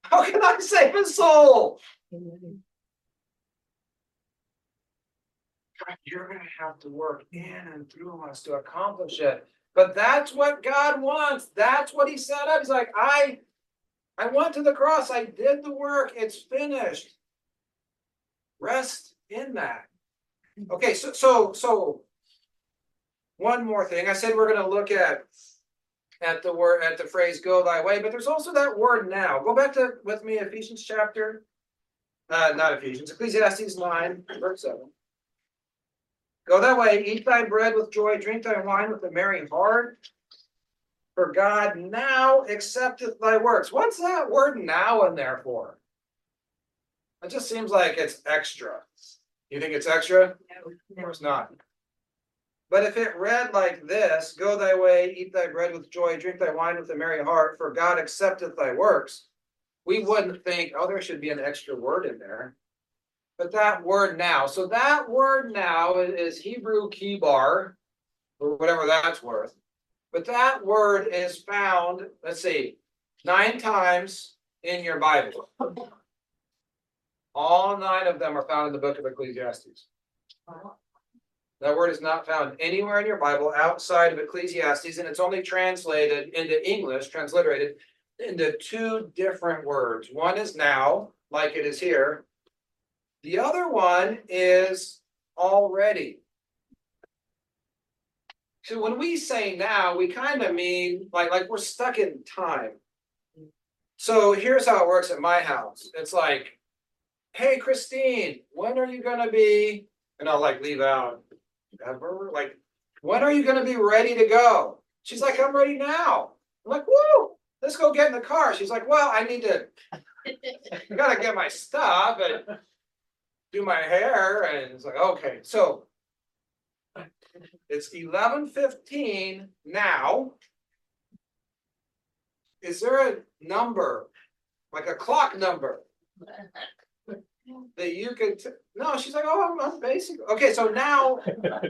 How can I save a soul? You're gonna have to work in and through us to accomplish it. But that's what God wants. That's what he set up. He's like, I, I went to the cross. I did the work. It's finished. Rest in that. Okay, so, so, so. One more thing. I said we're gonna look at. At the word, at the phrase go thy way, but there's also that word now. Go back to, with me Ephesians chapter. Uh, not Ephesians, Ecclesiastes nine, verse seven. Go that way, eat thy bread with joy, drink thy wine with a merry heart. For God now accepteth thy works. What's that word now in there for? It just seems like it's extra. You think it's extra? Of course not. But if it read like this, go thy way, eat thy bread with joy, drink thy wine with a merry heart, for God accepteth thy works. We wouldn't think, oh, there should be an extra word in there. But that word now, so that word now is Hebrew kibar, or whatever that's worth. But that word is found, let's see, nine times in your Bible. All nine of them are found in the book of Ecclesiastes. That word is not found anywhere in your Bible outside of Ecclesiastes, and it's only translated into English, transliterated into two different words. One is now, like it is here. The other one is already. So when we say now, we kind of mean like like we're stuck in time. So here's how it works at my house. It's like, hey Christine, when are you gonna be? And I'll like leave out ever like, when are you gonna be ready to go? She's like, I'm ready now. I'm like, whoa, let's go get in the car. She's like, well, I need to, I gotta get my stuff and do my hair. And it's like, okay, so it's eleven fifteen now. Is there a number, like a clock number? That you could, t- no, she's like, oh, I'm, I'm basic, okay, so now,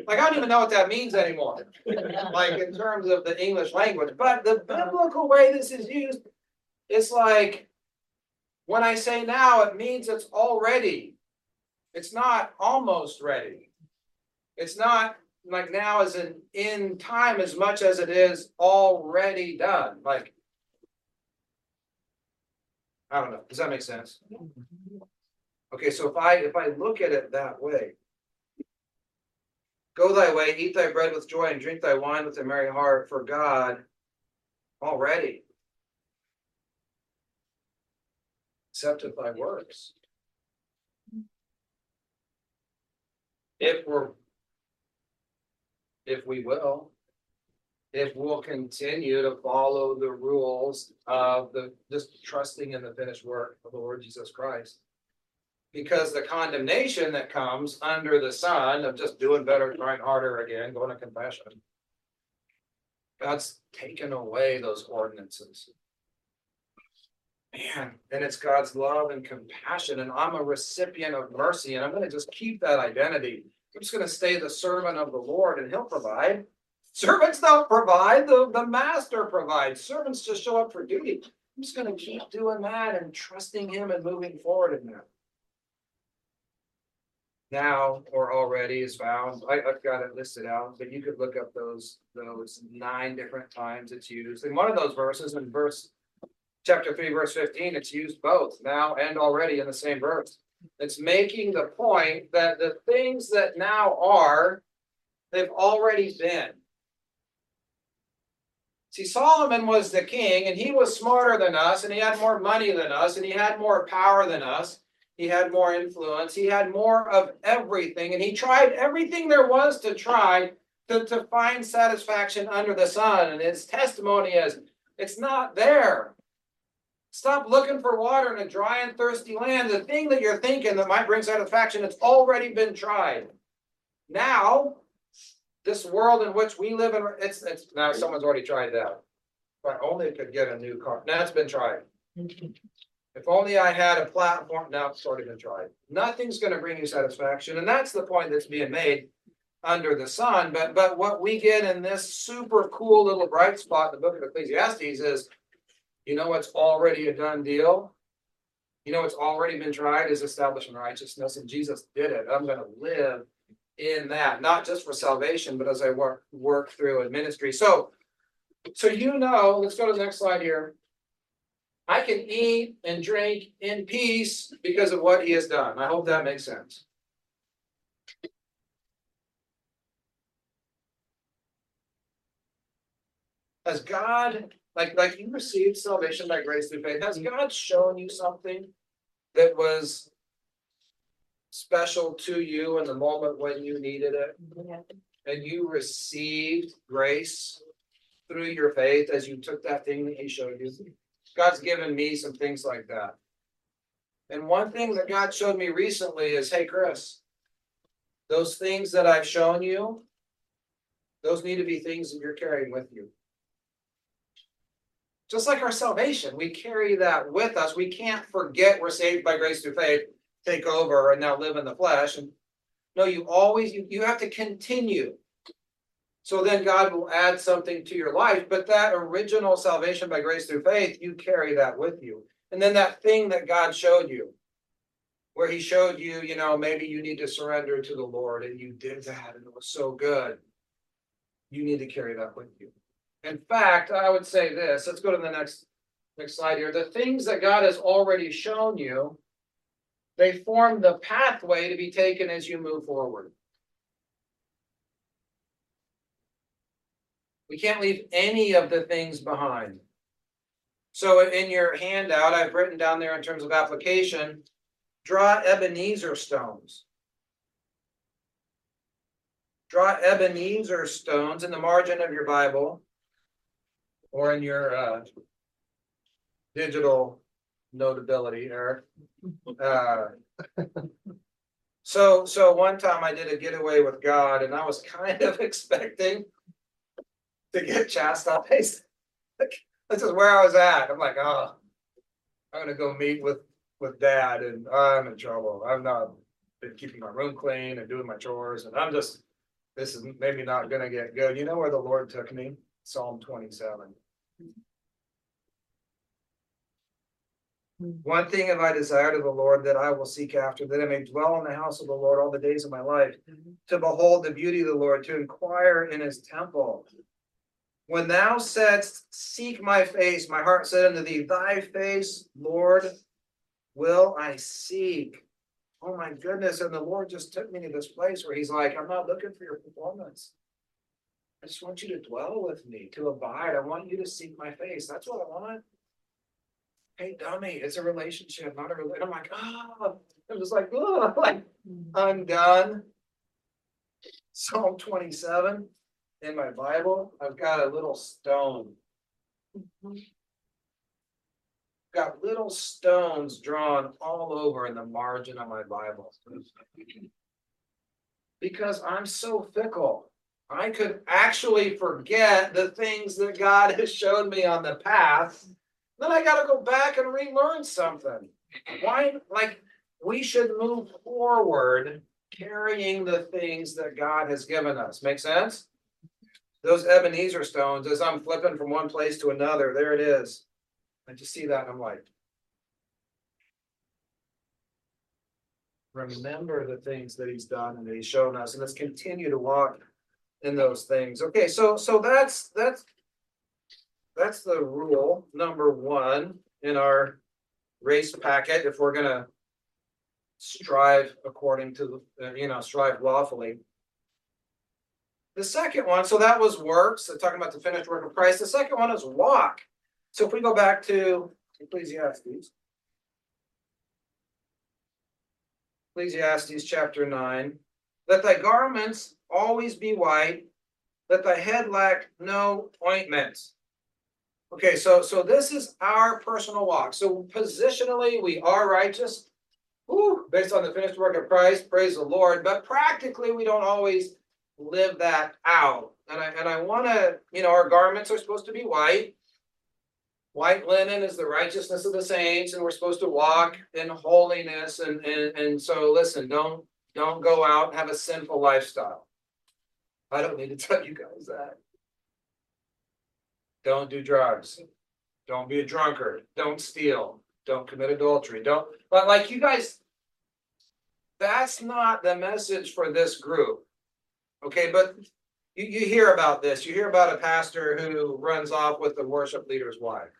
like, I don't even know what that means anymore. Like, in terms of the English language, but the biblical way this is used, it's like. When I say now, it means it's already. It's not almost ready. It's not like now as in in time as much as it is already done, like. I don't know, does that make sense? Mm-hmm. Okay, so if I, if I look at it that way. Go thy way, eat thy bread with joy and drink thy wine with a merry heart, for God already. Accepteth thy works. If we're. If we will. If we'll continue to follow the rules of the, just trusting in the finished work of the Lord Jesus Christ. Because the condemnation that comes under the sun of just doing better, trying harder again, going to confession. God's taken away those ordinances. Man, and it's God's love and compassion, and I'm a recipient of mercy, and I'm gonna just keep that identity. I'm just gonna stay the servant of the Lord and he'll provide. Servants don't provide, the, the master provides. Servants just show up for duty. I'm just gonna keep doing that and trusting him and moving forward in that. Now or already is found. I, I've got it listed out, but you could look up those, those nine different times it's used. In one of those verses, in verse chapter three, verse fifteen, it's used both now and already in the same verse. It's making the point that the things that now are, they've already been. See, Solomon was the king and he was smarter than us and he had more money than us and he had more power than us. He had more influence. He had more of everything and he tried everything there was to try to, to find satisfaction under the sun. And his testimony is, it's not there. Stop looking for water in a dry and thirsty land. The thing that you're thinking that might bring satisfaction, it's already been tried. Now, this world in which we live in, it's, it's, now someone's already tried that. But only could get a new car. Now it's been tried. If only I had a platform, now already been tried. Nothing's gonna bring you satisfaction, and that's the point that's being made under the sun, but, but what we get in this super cool little bright spot in the book of Ecclesiastes is you know what's already a done deal? You know what's already been tried is establishing righteousness, and Jesus did it. I'm gonna live in that, not just for salvation, but as I work, work through in ministry. So, so you know, let's go to the next slide here. I can eat and drink in peace because of what he has done. I hope that makes sense. Has God, like, like you received salvation by grace through faith, has God shown you something that was special to you in the moment when you needed it? And you received grace through your faith as you took that thing that he showed you? God's given me some things like that. And one thing that God showed me recently is, hey, Chris, those things that I've shown you, those need to be things that you're carrying with you. Just like our salvation, we carry that with us. We can't forget we're saved by grace through faith, take over and now live in the flesh. And no, you always, you, you have to continue. So then God will add something to your life, but that original salvation by grace through faith, you carry that with you. And then that thing that God showed you, where he showed you, you know, maybe you need to surrender to the Lord and you did that and it was so good. You need to carry that with you. In fact, I would say this, let's go to the next, next slide here. The things that God has already shown you, they form the pathway to be taken as you move forward. We can't leave any of the things behind. So in your handout, I've written down there in terms of application, draw Ebenezer stones. Draw Ebenezer stones in the margin of your Bible. Or in your uh. Digital notability, Eric. Uh. So, so one time I did a getaway with God and I was kind of expecting. To get chastised. Like, This is where I was at. I'm like, oh. I'm gonna go meet with, with dad and I'm in trouble. I've not been keeping my room clean and doing my chores and I'm just. This is maybe not gonna get good. You know where the Lord took me? Psalm twenty-seven. Hmm. One thing have I desired of the Lord that I will seek after, that I may dwell in the house of the Lord all the days of my life. Mm-hmm. To behold the beauty of the Lord, to inquire in his temple. When thou saidst, Seek my face, my heart said unto thee, Thy face, Lord, will I seek. Oh my goodness, and the Lord just took me to this place where he's like, I'm not looking for your performance. I just want you to dwell with me, to abide. I want you to seek my face. That's what I want. Hey, dummy, it's a relationship, not a rela- I'm like, ah, I'm just like, oh, like, I'm done. Psalm twenty-seven in my Bible, I've got a little stone. Mm-hmm. Got little stones drawn all over in the margin of my Bible. Because I'm so fickle. I could actually forget the things that God has shown me on the path. Then I gotta go back and relearn something. Why, like, we should move forward carrying the things that God has given us. Make sense? Those Ebenezer stones, as I'm flipping from one place to another, there it is. I just see that and I'm like. Remember the things that he's done and that he's shown us, and let's continue to walk in those things. Okay, so, so that's, that's. That's the rule number one in our race packet, if we're gonna. Strive according to, the uh, you know, strive lawfully. The second one, so that was works, so talking about the finished work of Christ. The second one is walk. So if we go back to Ecclesiastes. Ecclesiastes chapter nine, let thy garments always be white, let thy head lack no ointment. Okay, so, so this is our personal walk. So positionally, we are righteous. Based on the finished work of Christ, praise the Lord, but practically, we don't always live that out. And I, and I wanna, you know, our garments are supposed to be white. White linen is the righteousness of the saints, and we're supposed to walk in holiness, and, and, and so listen, don't, don't go out and have a sinful lifestyle. I don't need to tell you guys that. Don't do drugs. Don't be a drunkard. Don't steal. Don't commit adultery. Don't, but like you guys. that's not the message for this group. Okay, but you, you hear about this, you hear about a pastor who runs off with the worship leader's wife,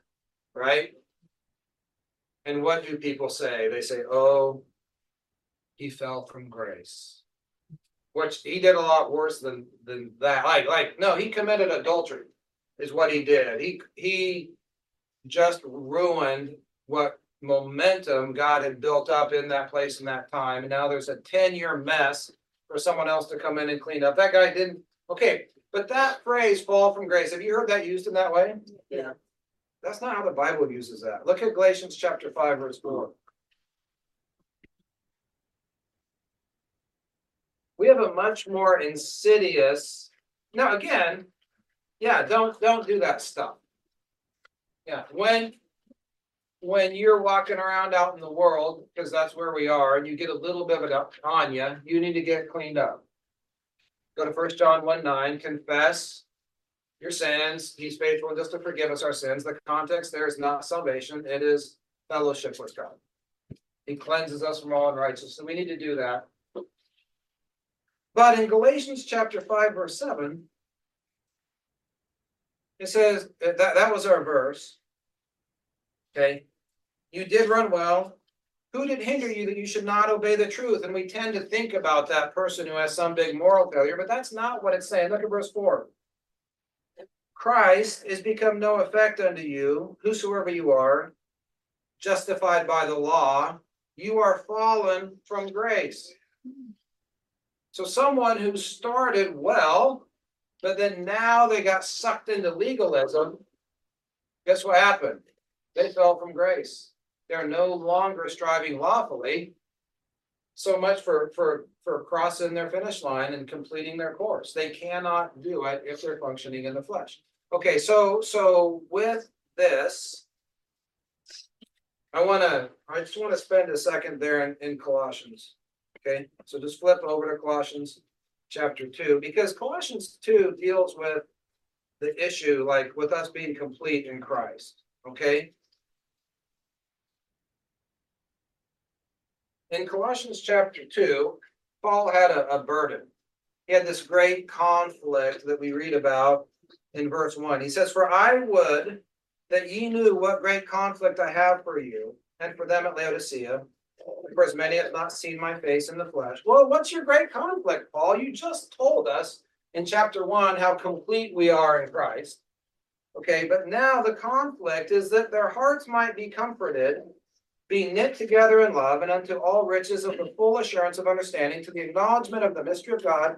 right? And what do people say? They say, oh, he fell from grace. Which he did a lot worse than, than that, like, like, no, he committed adultery is what he did. He, he just ruined what momentum God had built up in that place in that time. And now there's a ten-year mess for someone else to come in and clean up. That guy didn't, okay, but that phrase, fall from grace, have you heard that used in that way? Yeah. That's not how the Bible uses that. Look at Galatians chapter five, verse four. We have a much more insidious, now again, yeah, don't, don't do that stuff. Yeah, when, when you're walking around out in the world, because that's where we are, and you get a little bit of it on you, you need to get cleaned up. Go to first John one nine, confess your sins, he's faithful just to forgive us our sins. The context there is not salvation, it is fellowship with God. He cleanses us from all unrighteousness, so we need to do that. But in Galatians chapter five, verse seven. It says, that, that was our verse. Okay, you did run well. Who did hinder you that you should not obey the truth? And we tend to think about that person who has some big moral failure, but that's not what it's saying. Look at verse four. Christ is become no effect unto you, whosoever you are, justified by the law, you are fallen from grace. So someone who started well, but then now they got sucked into legalism. Guess what happened? They fell from grace. They're no longer striving lawfully. So much for, for, for crossing their finish line and completing their course. They cannot do it if they're functioning in the flesh. Okay, so, so with this. I wanna, I just wanna spend a second there in, in Colossians. Okay, so just flip over to Colossians chapter two, because Colossians two deals with the issue, like with us being complete in Christ, okay? In Colossians chapter two, Paul had a, a burden. He had this great conflict that we read about in verse one. He says, For I would that ye knew what great conflict I have for you and for them at Laodicea. For as many have not seen my face in the flesh. Well, what's your great conflict, Paul? You just told us in chapter one how complete we are in Christ. Okay, but now the conflict is that their hearts might be comforted, being knit together in love, and unto all riches of the full assurance of understanding, to the acknowledgement of the mystery of God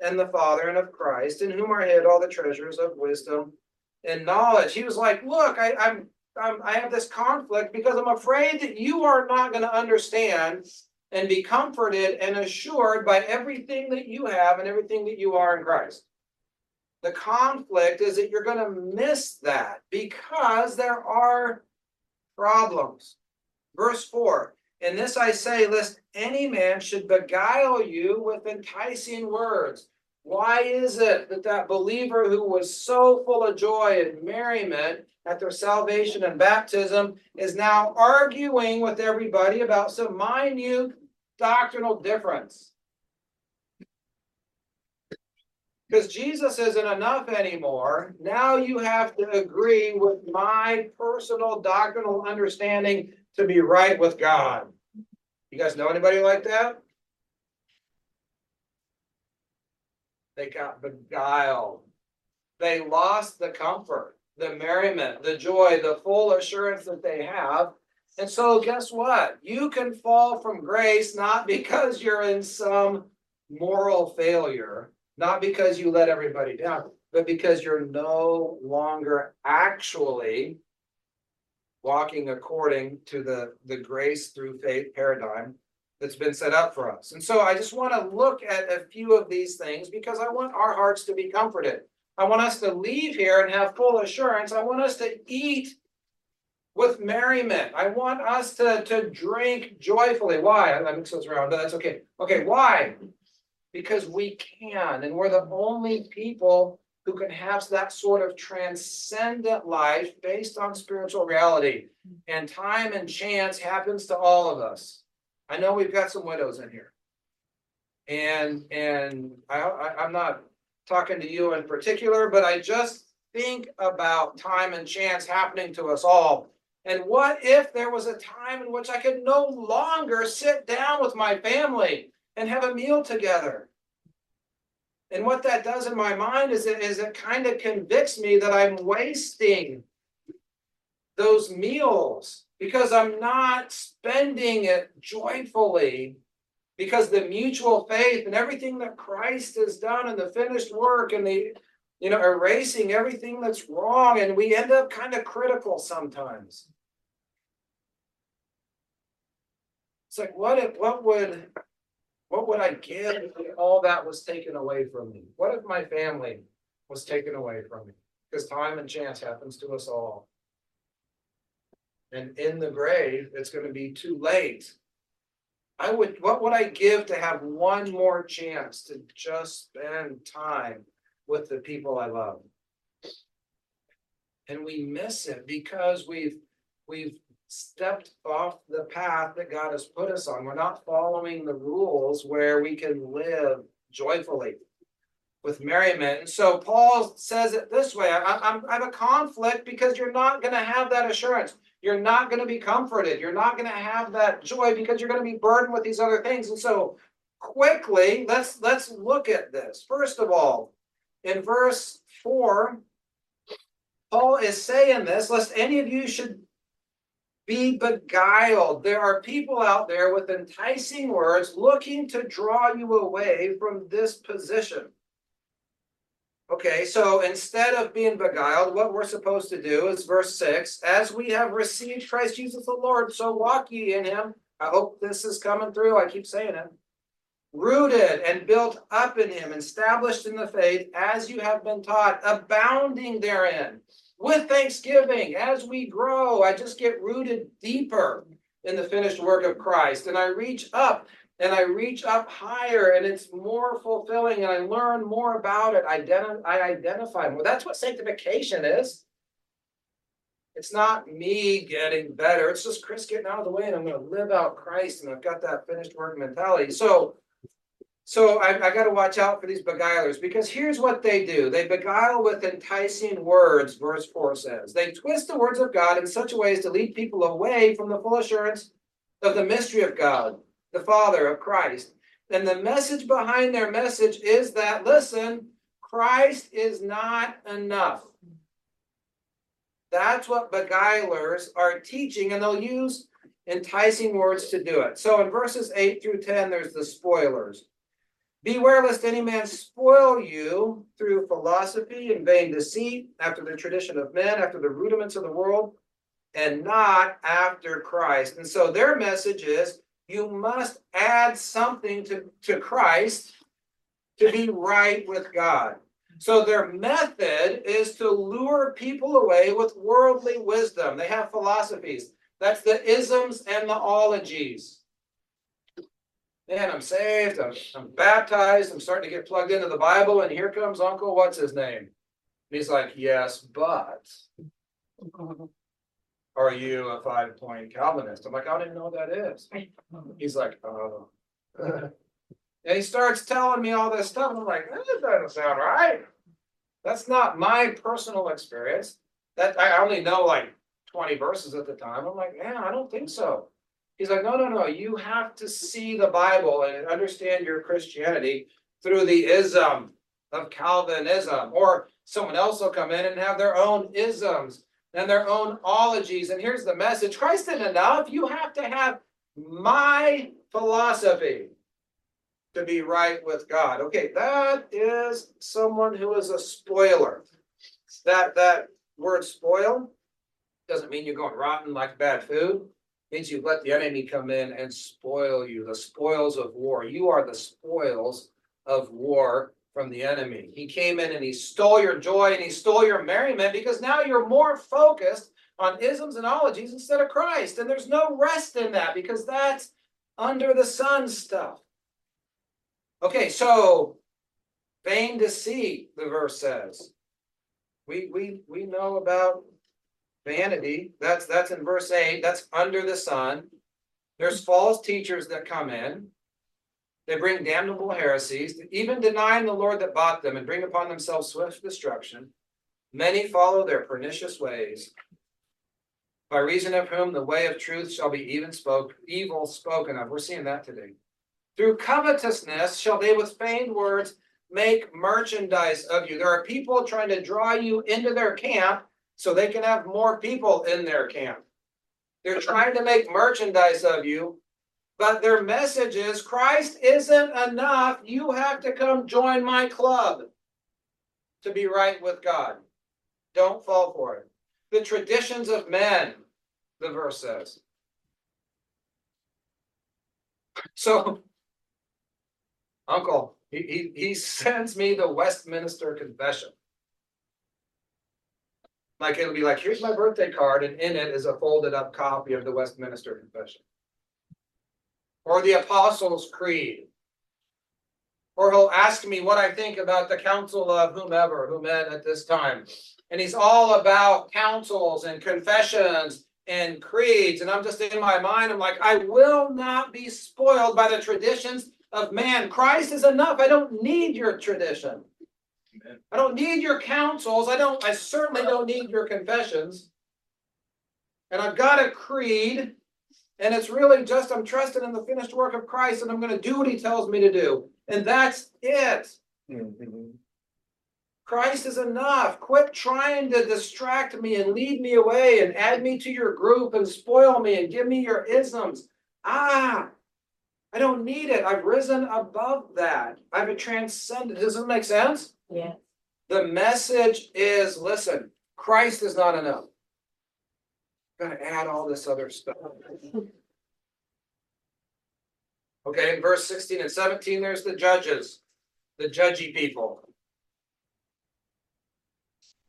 and the Father and of Christ, in whom are hid all the treasures of wisdom and knowledge. He was like, Look, I, I'm I'm, I have this conflict because I'm afraid that you are not going to understand and be comforted and assured by everything that you have and everything that you are in Christ. The conflict is that you're going to miss that because there are problems. Verse 4 In this I say, lest any man should beguile you with enticing words. Why is it that that believer who was so full of joy and merriment at their salvation and baptism is now arguing with everybody about some minute doctrinal difference? Because Jesus isn't enough anymore. Now you have to agree with my personal doctrinal understanding to be right with God. You guys know anybody like that? They got beguiled. They lost the comfort, the merriment, the joy, the full assurance that they have. And so, guess what? You can fall from grace not because you're in some moral failure, not because you let everybody down, but because you're no longer actually walking according to the, the grace through faith paradigm that's been set up for us. And so I just want to look at a few of these things because I want our hearts to be comforted. I want us to leave here and have full assurance. I want us to eat with merriment. I want us to, to drink joyfully. Why? I mix those around, but that's okay. Okay, why? Because we can, and we're the only people who can have that sort of transcendent life based on spiritual reality. And time and chance happens to all of us. I know we've got some widows in here. And, and I, I, I'm not talking to you in particular, but I just think about time and chance happening to us all. And what if there was a time in which I could no longer sit down with my family and have a meal together? And what that does in my mind is it is it kind of convicts me that I'm wasting those meals because I'm not spending it joyfully because the mutual faith and everything that Christ has done and the finished work and the you know erasing everything that's wrong and we end up kind of critical sometimes. It's like what if what would what would I give if all that was taken away from me? What if my family was taken away from me? Because time and chance happens to us all. And in the grave, it's gonna be too late. I would, what would I give to have one more chance to just spend time with the people I love? And we miss it because we've, we've stepped off the path that God has put us on. We're not following the rules where we can live joyfully with merriment. And so Paul says it this way I, I'm, I have a conflict because you're not going to have that assurance. You're not going to be comforted. You're not going to have that joy because you're going to be burdened with these other things. And so quickly, let's let's look at this. First of all, in verse 4, Paul is saying this, lest any of you should be beguiled. There are people out there with enticing words looking to draw you away from this position. Okay, so instead of being beguiled, what we're supposed to do is verse 6 as we have received Christ Jesus the Lord, so walk ye in him. I hope this is coming through. I keep saying it. Rooted and built up in him, established in the faith as you have been taught, abounding therein with thanksgiving as we grow. I just get rooted deeper in the finished work of Christ and I reach up and I reach up higher and it's more fulfilling and I learn more about it. I identify more. That's what sanctification is. It's not me getting better. It's just Chris getting out of the way and I'm going to live out Christ and I've got that finished work mentality. So so I, I got to watch out for these beguilers because here's what they do they beguile with enticing words, verse 4 says. They twist the words of God in such a way as to lead people away from the full assurance of the mystery of God, the Father of Christ. And the message behind their message is that, listen, Christ is not enough. That's what beguilers are teaching, and they'll use enticing words to do it. So in verses 8 through 10, there's the spoilers. Beware lest any man spoil you through philosophy and vain deceit, after the tradition of men, after the rudiments of the world, and not after Christ. And so their message is you must add something to, to Christ to be right with God. So their method is to lure people away with worldly wisdom. They have philosophies. That's the isms and the ologies. Man, I'm saved, I'm, I'm baptized, I'm starting to get plugged into the Bible, and here comes Uncle, what's his name? And he's like, yes, but are you a five point Calvinist? I'm like, I even know what that is. He's like, oh. And he starts telling me all this stuff, I'm like, that doesn't sound right. That's not my personal experience. That I only know like twenty verses at the time. I'm like, man, I don't think so. He's like, no, no, no, you have to see the Bible and understand your Christianity through the ism of Calvinism, or someone else will come in and have their own isms and their own ologies. And here's the message Christ isn't enough. You have to have my philosophy to be right with God. Okay, that is someone who is a spoiler. That that word spoil doesn't mean you're going rotten like bad food means you let the enemy come in and spoil you, the spoils of war. You are the spoils of war from the enemy. He came in and he stole your joy and he stole your merriment because now you're more focused on isms and ologies instead of Christ. And there's no rest in that because that's under the sun stuff. Okay, so vain deceit, the verse says. We we we know about vanity. That's that's in verse 8. That's under the sun. There's false teachers that come in. They bring damnable heresies, even denying the Lord that bought them and bring upon themselves swift destruction. Many follow their pernicious ways. By reason of whom the way of truth shall be even spoke, evil spoken of. We're seeing that today. Through covetousness shall they with feigned words make merchandise of you. There are people trying to draw you into their camp so they can have more people in their camp. They're trying to make merchandise of you, but their message is Christ isn't enough. You have to come join my club to be right with God. Don't fall for it. The traditions of men, the verse says. So, uncle, he, he, he sends me the Westminster Confession. Like it'll be like, here's my birthday card, and in it is a folded up copy of the Westminster Confession. Or the Apostles' Creed. Or he'll ask me what I think about the council of whomever who met at this time. And he's all about councils and confessions and creeds. And I'm just in my mind, I'm like, I will not be spoiled by the traditions of man. Christ is enough. I don't need your tradition. I don't need your counsels. I don't, I certainly don't need your confessions. And I've got a creed. And it's really just I'm trusting in the finished work of Christ and I'm going to do what he tells me to do. And that's it. Christ is enough. Quit trying to distract me and lead me away and add me to your group and spoil me and give me your isms. Ah, I don't need it. I've risen above that. I've transcended. Does it make sense? Yeah. The message is listen, Christ is not enough. Gotta add all this other stuff. Okay, in verse sixteen and seventeen, there's the judges, the judgy people.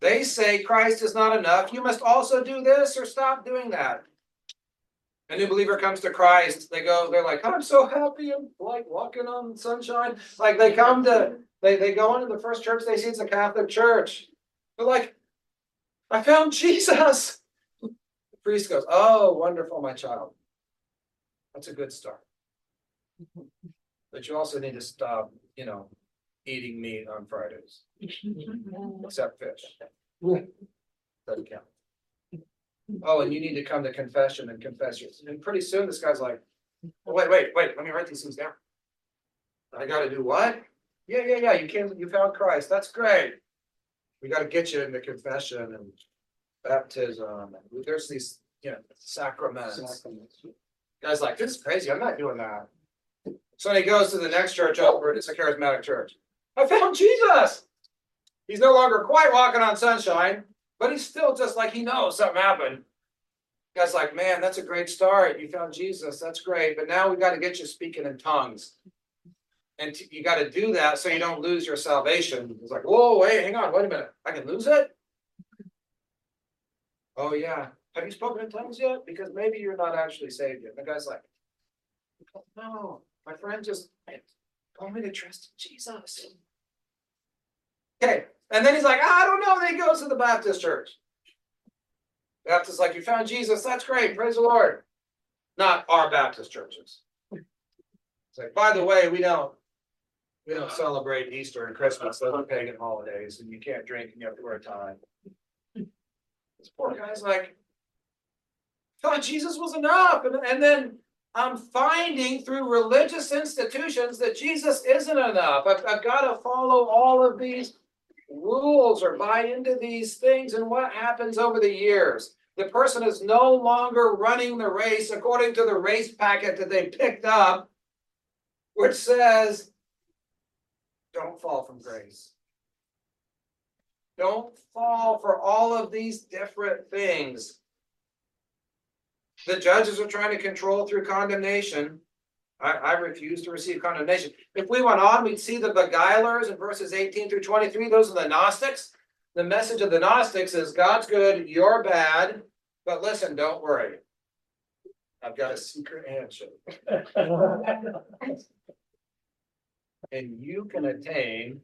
They say Christ is not enough. You must also do this or stop doing that. A new believer comes to Christ, they go, they're like, I'm so happy and like walking on sunshine. Like they come to, they, they go into the first church they see, it's a Catholic church. They're like, I found Jesus. The priest goes, Oh, wonderful, my child. That's a good start. But you also need to stop, you know, eating meat on Fridays, except fish. Doesn't count. Oh, and you need to come to confession and confess your, and pretty soon this guy's like, "Oh, wait, wait, wait, let me write these things down. I gotta do what? Yeah, yeah, yeah, you came, you found Christ, that's great. We gotta get you into confession and baptism, and there's these, you know, sacraments. Guy's like, this is crazy, I'm not doing that. So he goes to the next church over, it's a charismatic church. I found Jesus. He's no longer quite walking on sunshine, but he's still just like he knows something happened. Guy's like, man, that's a great start. You found Jesus. That's great. But now we got to get you speaking in tongues. And t- you got to do that so you don't lose your salvation. It's like, whoa, wait, hang on, wait a minute. I can lose it? Oh, yeah. Have you spoken in tongues yet? Because maybe you're not actually saved yet. The guy's like, no, my friend just told me to trust in Jesus. Okay, and then he's like, ah, I don't know. Then he goes to the Baptist church. Baptist like, you found Jesus. That's great. Praise the Lord. Not our Baptist churches. It's like, by the way, we don't, we don't celebrate Easter and Christmas. Those are pagan holidays and you can't drink and you have to wear a tie. This poor guy's like, thought Jesus was enough. And, and then I'm finding through religious institutions that Jesus isn't enough. I've, I've got to follow all of these rules or buy into these things. And what happens over the years? The person is no longer running the race according to the race packet that they picked up, which says, don't fall from grace. Don't fall for all of these different things. The judges are trying to control through condemnation. I, I refuse to receive condemnation. If we went on, we'd see the beguilers in verses eighteen through twenty-three. Those are the Gnostics. The message of the Gnostics is God's good, you're bad, but listen, don't worry. I've got a secret handshake and you can attain.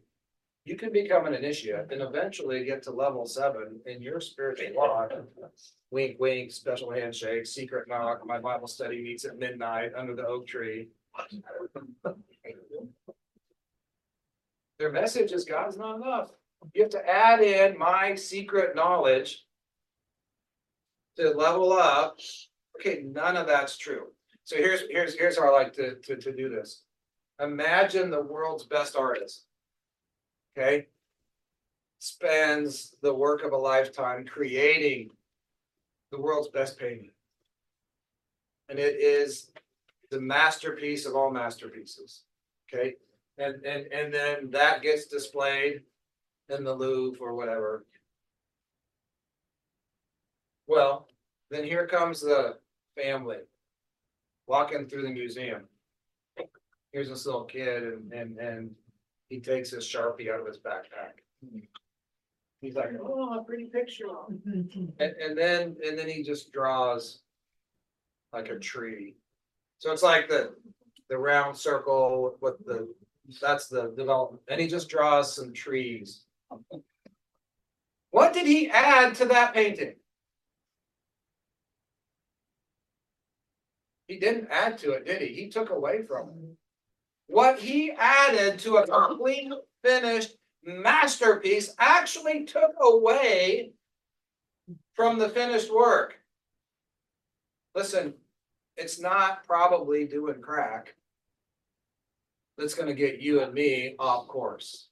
You can become an initiate and eventually get to level seven in your spiritual walk. Wink, wink, special handshake, secret knock, my Bible study meets at midnight under the oak tree. Their message is God's not enough. You have to add in my secret knowledge. To level up. Okay, none of that's true. So here's, here's, here's how I like to, to, to do this. Imagine the world's best artist. Okay? Spends the work of a lifetime creating the world's best painting. And it is the masterpiece of all masterpieces. Okay? And, and, and then that gets displayed in the Louvre or whatever. Well, then here comes the family. Walking through the museum. Here's this little kid and, and, and he takes his Sharpie out of his backpack. He's like, oh, a pretty picture. And, and then, and then he just draws. Like a tree. So it's like the, the round circle with the, that's the development, and he just draws some trees. What did he add to that painting? He didn't add to it, did he? He took away from it. What he added to a complete finished masterpiece actually took away from the finished work. Listen, it's not probably doing crack. That's gonna get you and me off course.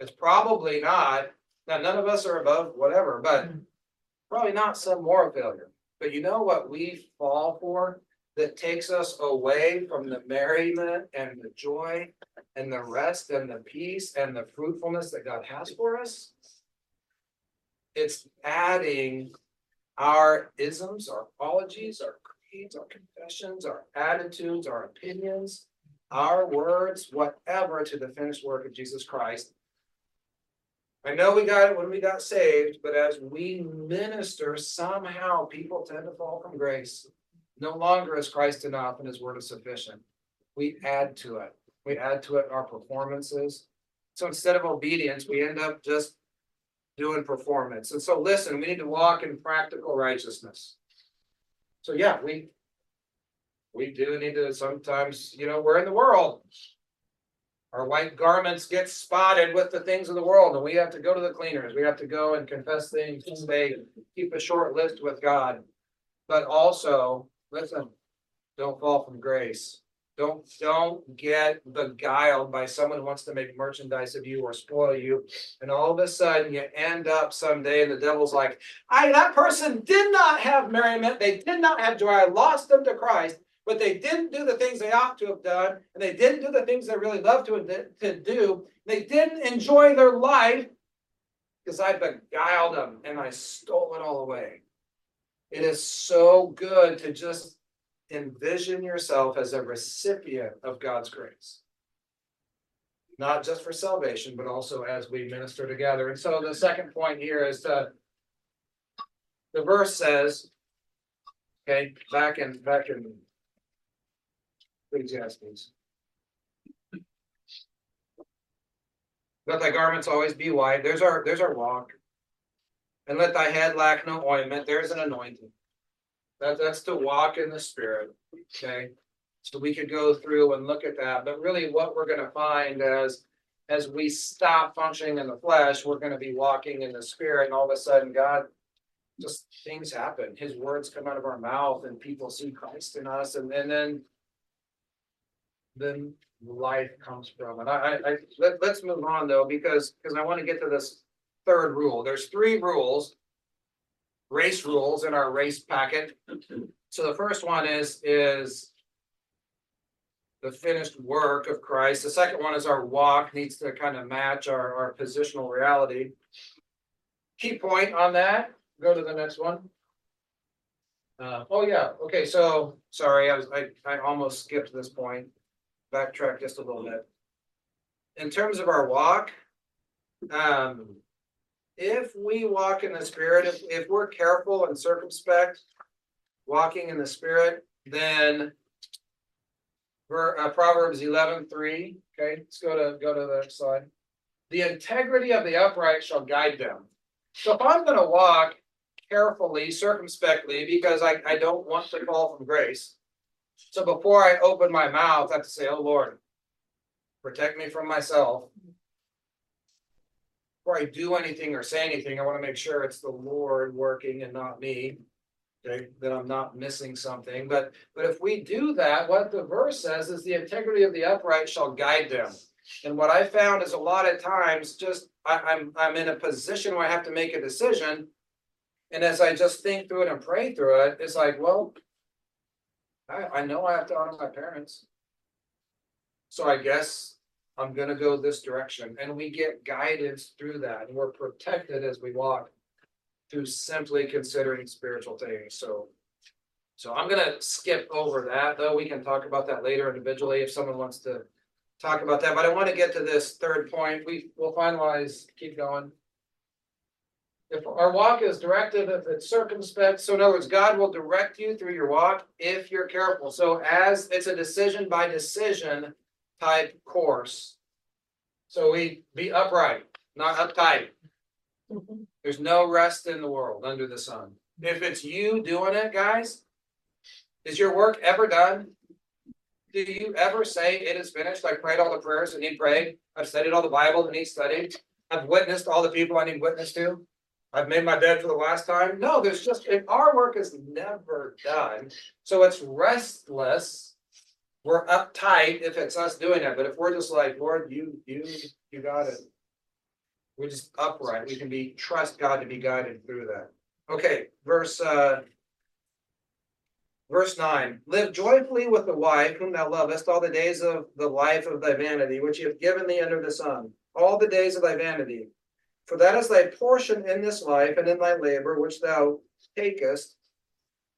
It's probably not, now none of us are above whatever, but mm. probably not some moral failure. But you know what we fall for? That takes us away from the merriment and the joy and the rest and the peace and the fruitfulness that God has for us? It's adding our isms, our apologies, our creeds, our confessions, our attitudes, our opinions, our words, whatever to the finished work of Jesus Christ. I know we got it when we got saved, but as we minister, somehow people tend to fall from grace. No longer is Christ enough and his word is sufficient. We add to it. We add to it our performances. So instead of obedience, we end up just doing performance. And so listen, we need to walk in practical righteousness. So yeah, we we do need to sometimes, you know, we're in the world. Our white garments get spotted with the things of the world and we have to go to the cleaners. We have to go and confess things, and stay, keep a short list with God. But also, listen, don't fall from grace. Don't, don't get beguiled by someone who wants to make merchandise of you or spoil you. And all of a sudden you end up someday and the devil's like, I, that person did not have merriment. They did not have joy. I lost them to Christ, but they didn't do the things they ought to have done. And they didn't do the things they really love to, to do. They didn't enjoy their life because I beguiled them and I stole it all away. It is so good to just envision yourself as a recipient of God's grace. Not just for salvation, but also as we minister together. And so the second point here is to the verse says, okay, back in back in Ecclesiastes. Let thy garments always be white. There's our there's our walk. And let thy head lack no ointment. There's an anointing. That, that's to walk in the spirit, okay? So we could go through and look at that, but really what we're gonna find as. As we stop functioning in the flesh, we're gonna be walking in the spirit and all of a sudden God. Just things happen, his words come out of our mouth and people see Christ in us and and then. Then life comes from it. I I I, let, let's move on though, because, because I wanna get to this third rule. There's three rules race rules in our race packet. So the first one is, is the finished work of Christ. The second one is our walk needs to kind of match our, our positional reality. Key point on that, go to the next one. Uh, oh yeah, okay, so, sorry, I was, I, I almost skipped this point. Backtrack just a little bit. In terms of our walk, um, if we walk in the spirit, if, if we're careful and circumspect, walking in the spirit, then ver- uh, Proverbs eleven three. okay, let's go to, go to the next slide. The integrity of the upright shall guide them. So if I'm gonna walk carefully, circumspectly, because I, I don't want to fall from grace. So before I open my mouth, I have to say, oh Lord, protect me from myself. Before I do anything or say anything, I wanna make sure it's the Lord working and not me. Okay, that I'm not missing something, but, but if we do that, what the verse says is the integrity of the upright shall guide them. And what I found is a lot of times, just, I, I'm, I'm in a position where I have to make a decision. And as I just think through it and pray through it, it's like, well. I, I know I have to honor my parents. So I guess I'm gonna go this direction, and we get guidance through that, and we're protected as we walk. Through simply considering spiritual things, so. So I'm gonna skip over that, though, we can talk about that later individually if someone wants to. Talk about that, but I wanna get to this third point, we will finalize, keep going. If our walk is directed, if it's circumspect, so in other words, God will direct you through your walk if you're careful, so as it's a decision by decision type course. So we be upright, not uptight. There's no rest in the world under the sun. If it's you doing it, guys. Is your work ever done? Do you ever say it is finished? I prayed all the prayers that need prayed. I've studied all the Bible that needs studied. I've witnessed all the people I need witness to. I've made my bed for the last time. No, there's just, if our work is never done, so it's restless. We're uptight if it's us doing it, but if we're just like, Lord, you, you, you got it. We're just upright, we can be, trust God to be guided through that. Okay, verse, uh. Verse nine, live joyfully with the wife whom thou lovest all the days of the life of thy vanity, which he hath given thee under the sun, all the days of thy vanity. For that is thy portion in this life and in thy labor which thou takest.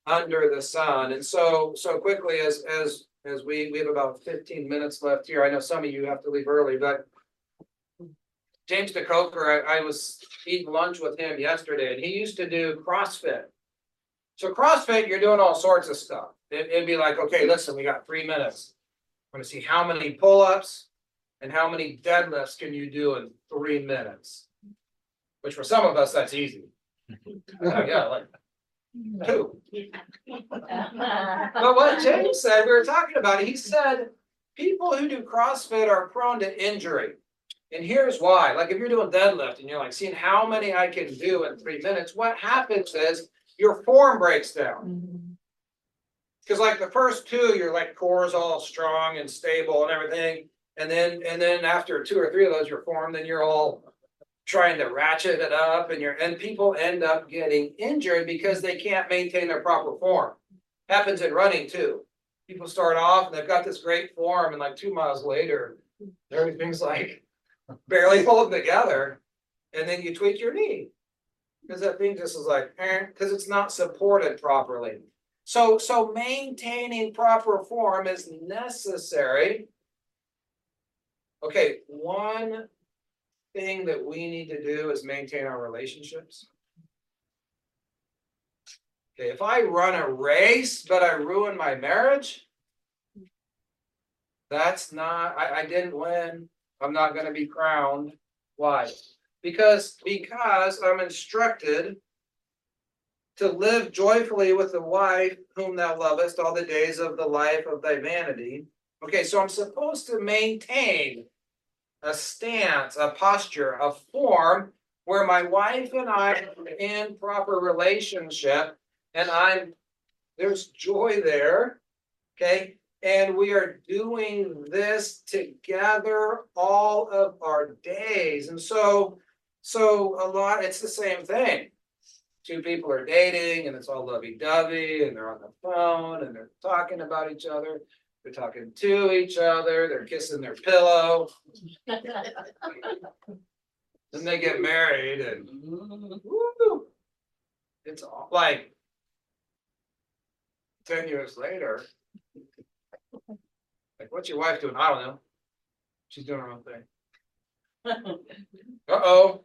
Under the sun, and so, so quickly as, as, as we, we have about fifteen minutes left here, I know some of you have to leave early, but. James DeCoker, I, I was eating lunch with him yesterday, and he used to do CrossFit. So CrossFit, you're doing all sorts of stuff. It, it'd be like, okay, listen, we got three minutes. Want to see how many pull-ups and how many deadlifts can you do in three minutes? Which for some of us, that's easy. Uh, Yeah, like two. But what James said, we were talking about, it, he said, people who do CrossFit are prone to injury. And here's why, like if you're doing deadlift and you're like seeing how many I can do in three minutes, what happens is your form breaks down. Mm-hmm. Cause like the first two, your like core is all strong and stable and everything. And then, and then after two or three of those, your form, then you're all trying to ratchet it up and you're, and people end up getting injured because they can't maintain their proper form. Happens in running too. People start off and they've got this great form and like two miles later, everything's like barely holding together. And then you tweak your knee. Cause that thing just is like, eh, cause it's not supported properly. So, so maintaining proper form is necessary. Okay, one thing that we need to do is maintain our relationships. Okay, if I run a race, but I ruin my marriage. That's not, I, I didn't win. I'm not gonna be crowned. Why? Because, because I'm instructed. To live joyfully with the wife whom thou lovest all the days of the life of thy vanity. Okay, so I'm supposed to maintain. A stance, a posture, a form where my wife and I are in proper relationship. And I'm, there's joy there. Okay, and we are doing this together all of our days. And so, so a lot, it's the same thing. Two people are dating and it's all lovey-dovey and they're on the phone and they're talking about each other. They're talking to each other, they're kissing their pillow, then they get married and woo, it's all like ten years later. Like, what's your wife doing? I don't know. She's doing her own thing. Uh-oh.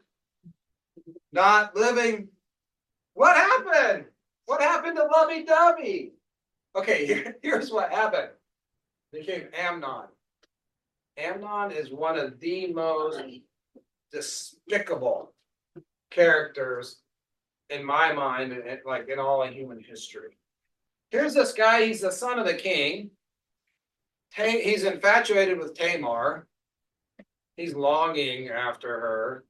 Not living. What happened? What happened to lovey dovey? Okay, here- here's what happened. Became Amnon. Amnon is one of the most despicable characters in my mind, like in all of human history. Here's this guy, he's the son of the king. He's infatuated with Tamar. he's longing after her.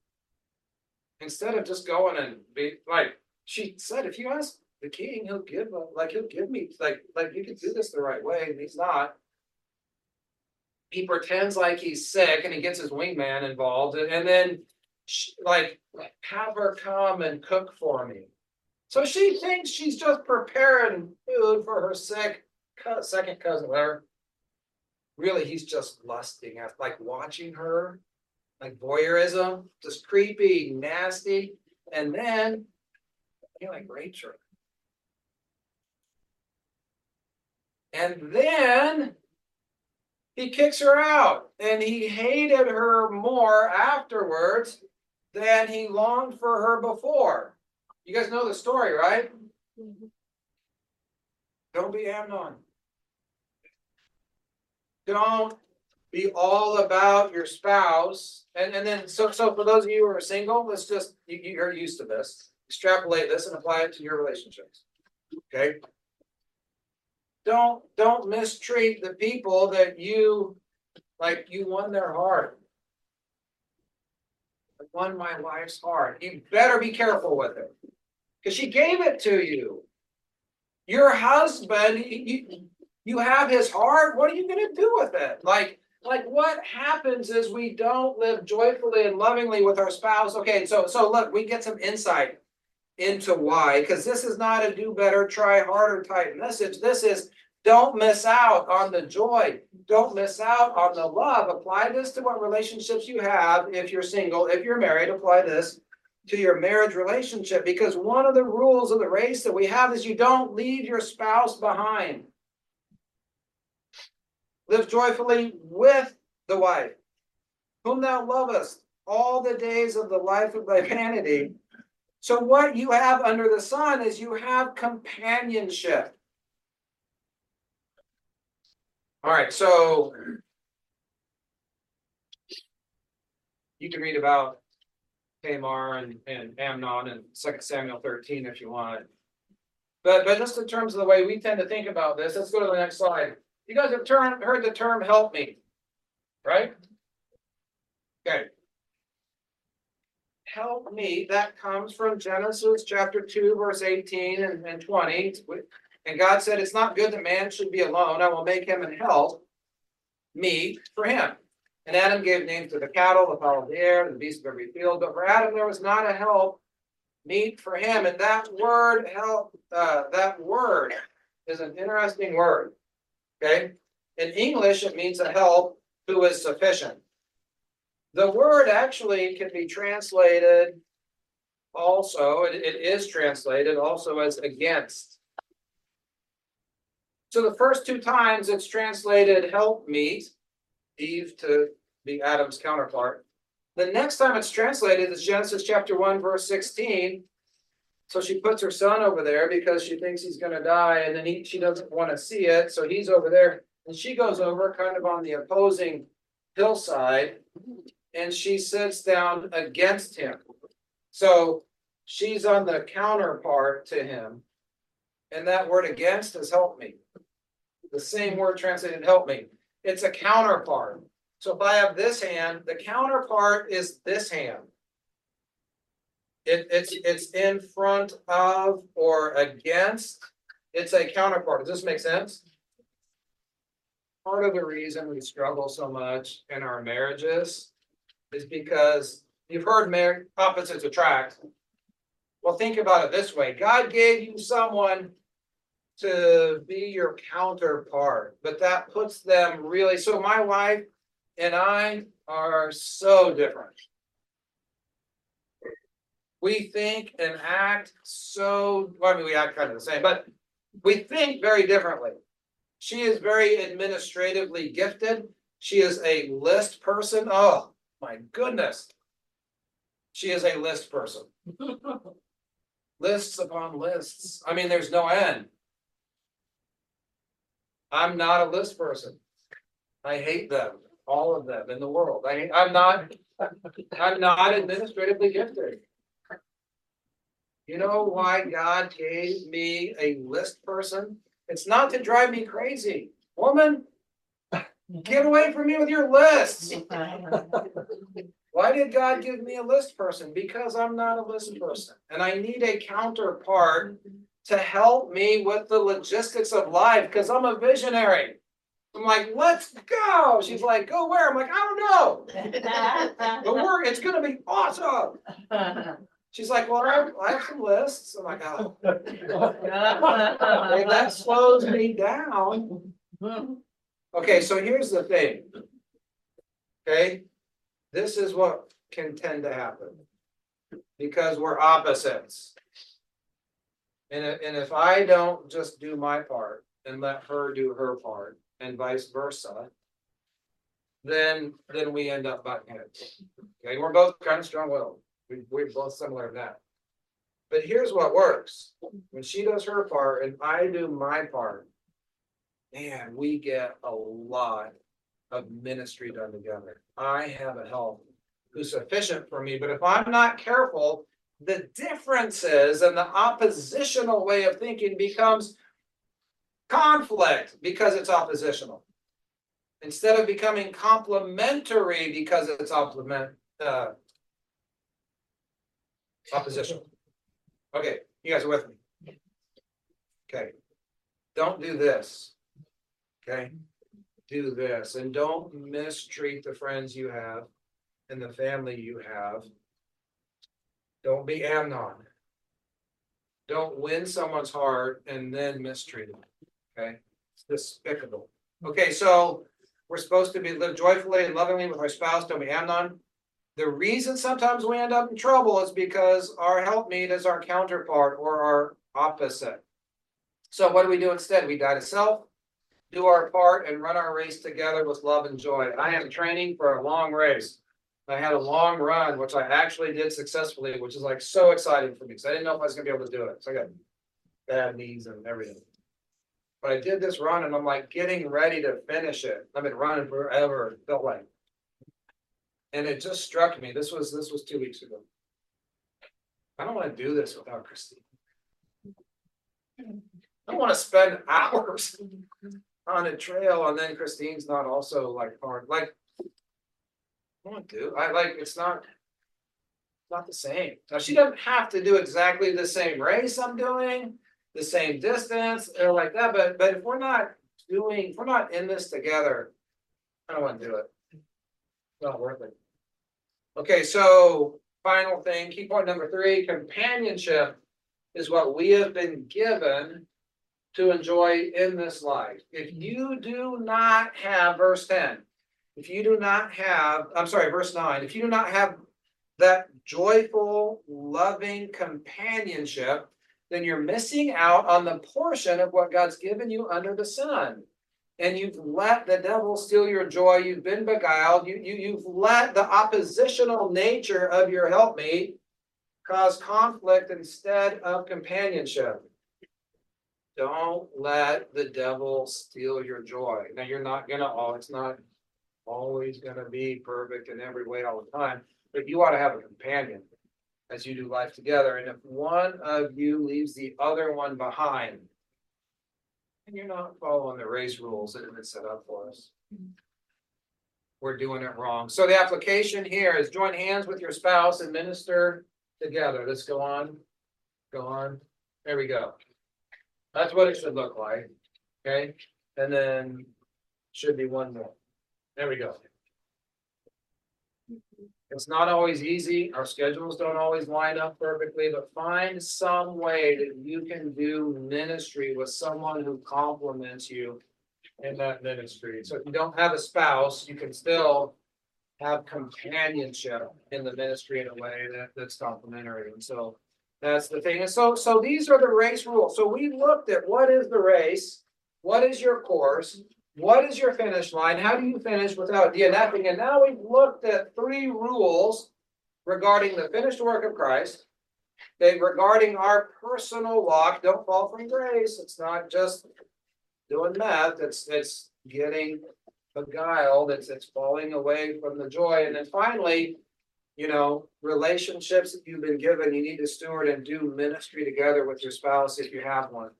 Instead of just going and be like, she said, if you ask the king, he'll give, like, he'll give me, like, like you can do this the right way, and he's not. He pretends like he's sick and he gets his wingman involved and, and then sh- like, have her come and cook for me. So she thinks she's just preparing food for her sick cou- second cousin, whatever. Really, he's just lusting at, like watching her, like voyeurism, just creepy, nasty, and then he like rapes her. And then he kicks her out, and he hated her more afterwards than he longed for her before. You guys know the story, right? Mm-hmm. Don't be Amnon. Don't be all about your spouse. And, and then, so, so for those of you who are single, let's just, you, you're used to this. Extrapolate this and apply it to your relationships. Okay? Don't, don't mistreat the people that you, like, you won their heart. I won my wife's heart. You better be careful with it. Cause she gave it to you. Your husband, you, you, you have his heart, what are you gonna do with it? Like, like what happens is we don't live joyfully and lovingly with our spouse. Okay, so, so look, we get some insight into why, because this is not a do better, try harder type message. This is don't miss out on the joy. Don't miss out on the love. Apply this to what relationships you have. If you're single, if you're married, apply this to your marriage relationship because one of the rules of the race that we have is you don't leave your spouse behind. Live joyfully with the wife, whom thou lovest all the days of the life of thy vanity. So, what you have under the sun is you have companionship. All right, so you can read about Tamar and, and Amnon and Second Samuel thirteen if you want. But, but just in terms of the way we tend to think about this, let's go to the next slide. You guys have heard the term help meet, right? Okay. Help meet, that comes from Genesis chapter two, verse eighteen and, and twenty. And God said, it's not good that man should be alone. I will make him an help meet for him. And Adam gave names to the cattle, the fowl of the air, the beasts of every field. But for Adam, there was not a help meet for him. And that word help, uh, that word is an interesting word. Okay. In English, it means a help who is sufficient. The word actually can be translated also, it, it is translated also as against. So the first two times it's translated help meet, Eve to be Adam's counterpart. The next time it's translated is Genesis chapter one, verse sixteen. So she puts her son over there because she thinks he's gonna die, and then he, she doesn't wanna see it, so he's over there. And she goes over kind of on the opposing hillside, and she sits down against him. So she's on the counterpart to him. And that word against is help meet. The same word translated help meet. It's a counterpart. So if I have this hand, the counterpart is this hand. It, it's, it's in front of or against. It's a counterpart. Does this make sense? Part of the reason we struggle so much in our marriages is because you've heard mar- opposites attract. Well, think about it this way. God gave you someone to be your counterpart, but that puts them really, so my wife and I are so different. We think and act so, well, I mean, we act kind of the same, but we think very differently. She is very administratively gifted. She is a list person. Oh, my goodness. She is a list person. Lists upon lists. I mean, there's no end. I'm not a list person. I hate them, all of them in the world. I, I'm not, I'm not administratively gifted. You know why God gave me a list person? It's not to drive me crazy. Woman, Get away from me with your lists. Why did God give me a list person? Because I'm not a list person and I need a counterpart to help me with the logistics of life because I'm a visionary. I'm like, let's go. She's like, go where? I'm like, I don't know. But we're, it's gonna be awesome. She's like, well, I have, I have some lists. I'm like, oh, well, that slows me down. Okay, so here's the thing. Okay, this is what can tend to happen. Because we're opposites. And if, and if I don't just do my part and let her do her part and vice versa. Then, then we end up butting heads. Okay, we're both kind of strong willed. We, we're both similar in that. But here's what works. When she does her part and I do my part. Man, we get a lot of ministry done together. I have a help who's sufficient for me, but if I'm not careful, the differences and the oppositional way of thinking becomes conflict because it's oppositional. Instead of becoming complementary because it's uh, oppositional. Okay, you guys are with me? Okay. Don't do this. Okay? Do this and don't mistreat the friends you have and the family you have. Don't be Amnon. Don't win someone's heart and then mistreat them. Okay? It's despicable. Okay, so we're supposed to be live joyfully and lovingly with our spouse, don't be Amnon. The reason sometimes we end up in trouble is because our helpmeet is our counterpart or our opposite. So what do we do instead? We die to self, do our part and run our race together with love and joy. I am training for a long race. I had a long run, which I actually did successfully, which is like so exciting for me, because I didn't know if I was gonna be able to do it. So I got bad knees and everything. But I did this run and I'm like getting ready to finish it. I've been running forever, it felt like. And it just struck me, this was, this was two weeks ago. I don't wanna do this without Christine. I don't wanna spend hours on a trail and then Christine's not also like hard, like. I want to, I like, it's not. Not the same. Now, she doesn't have to do exactly the same race I'm doing, the same distance or like that, but, but if we're not doing, if we're not in this together. I don't wanna do it. Not worth it. Okay, so final thing, key point number three, companionship is what we have been given to enjoy in this life. If mm-hmm. you do not have verse ten, if you do not have, I'm sorry, verse nine, if you do not have that joyful, loving companionship, then you're missing out on the portion of what God's given you under the sun. And you've let the devil steal your joy. You've been beguiled. You, you, you've let the oppositional nature of your helpmate cause conflict instead of companionship. Don't let the devil steal your joy. Now, you're not gonna, oh, it's not always gonna be perfect in every way all the time, but you ought to have a companion as you do life together. And if one of you leaves the other one behind, and you're not following the race rules that have been set up for us. We're doing it wrong. So the application here is join hands with your spouse and minister together. Let's go on. Go on. There we go. That's what it should look like. Okay, and then should be one more. There we go. It's not always easy. Our schedules don't always line up perfectly, but find some way that you can do ministry with someone who complements you in that ministry. So if you don't have a spouse, you can still have companionship in the ministry in a way that, that's complementary. And so that's the thing. And so, so these are the race rules. So we looked at what is the race? What is your course? What is your finish line? How do you finish without DNFing? And now we've looked at three rules regarding the finished work of Christ. Okay, regarding our personal walk, don't fall from grace. It's not just doing math, it's, it's getting beguiled, it's, it's falling away from the joy. And then finally, you know, relationships that you've been given, you need to steward and do ministry together with your spouse if you have one.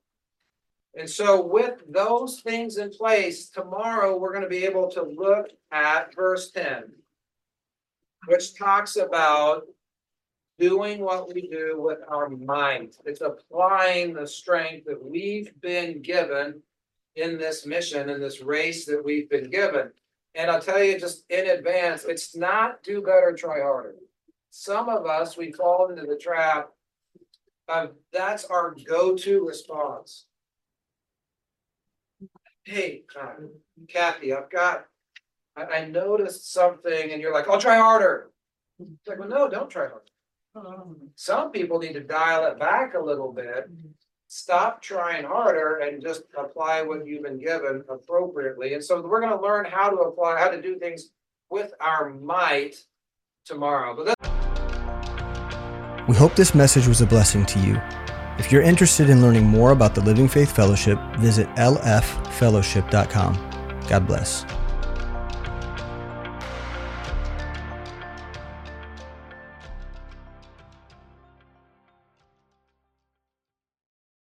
And so with those things in place, tomorrow we're gonna be able to look at verse ten. Which talks about doing what we do with our mind. It's applying the strength that we've been given in this mission, in this race that we've been given. And I'll tell you just in advance, it's not do better, try harder. Some of us, we fall into the trap of that's our go-to response. Hey, Kathy, I've got, I, I noticed something and you're like, I'll try harder. It's like, well, no, don't try harder. Some people need to dial it back a little bit. Stop trying harder and just apply what you've been given appropriately. And so we're gonna learn how to apply, how to do things with our might tomorrow. But that's We hope this message was a blessing to you. If you're interested in learning more about the Living Faith Fellowship, visit lffellowship.com. God bless.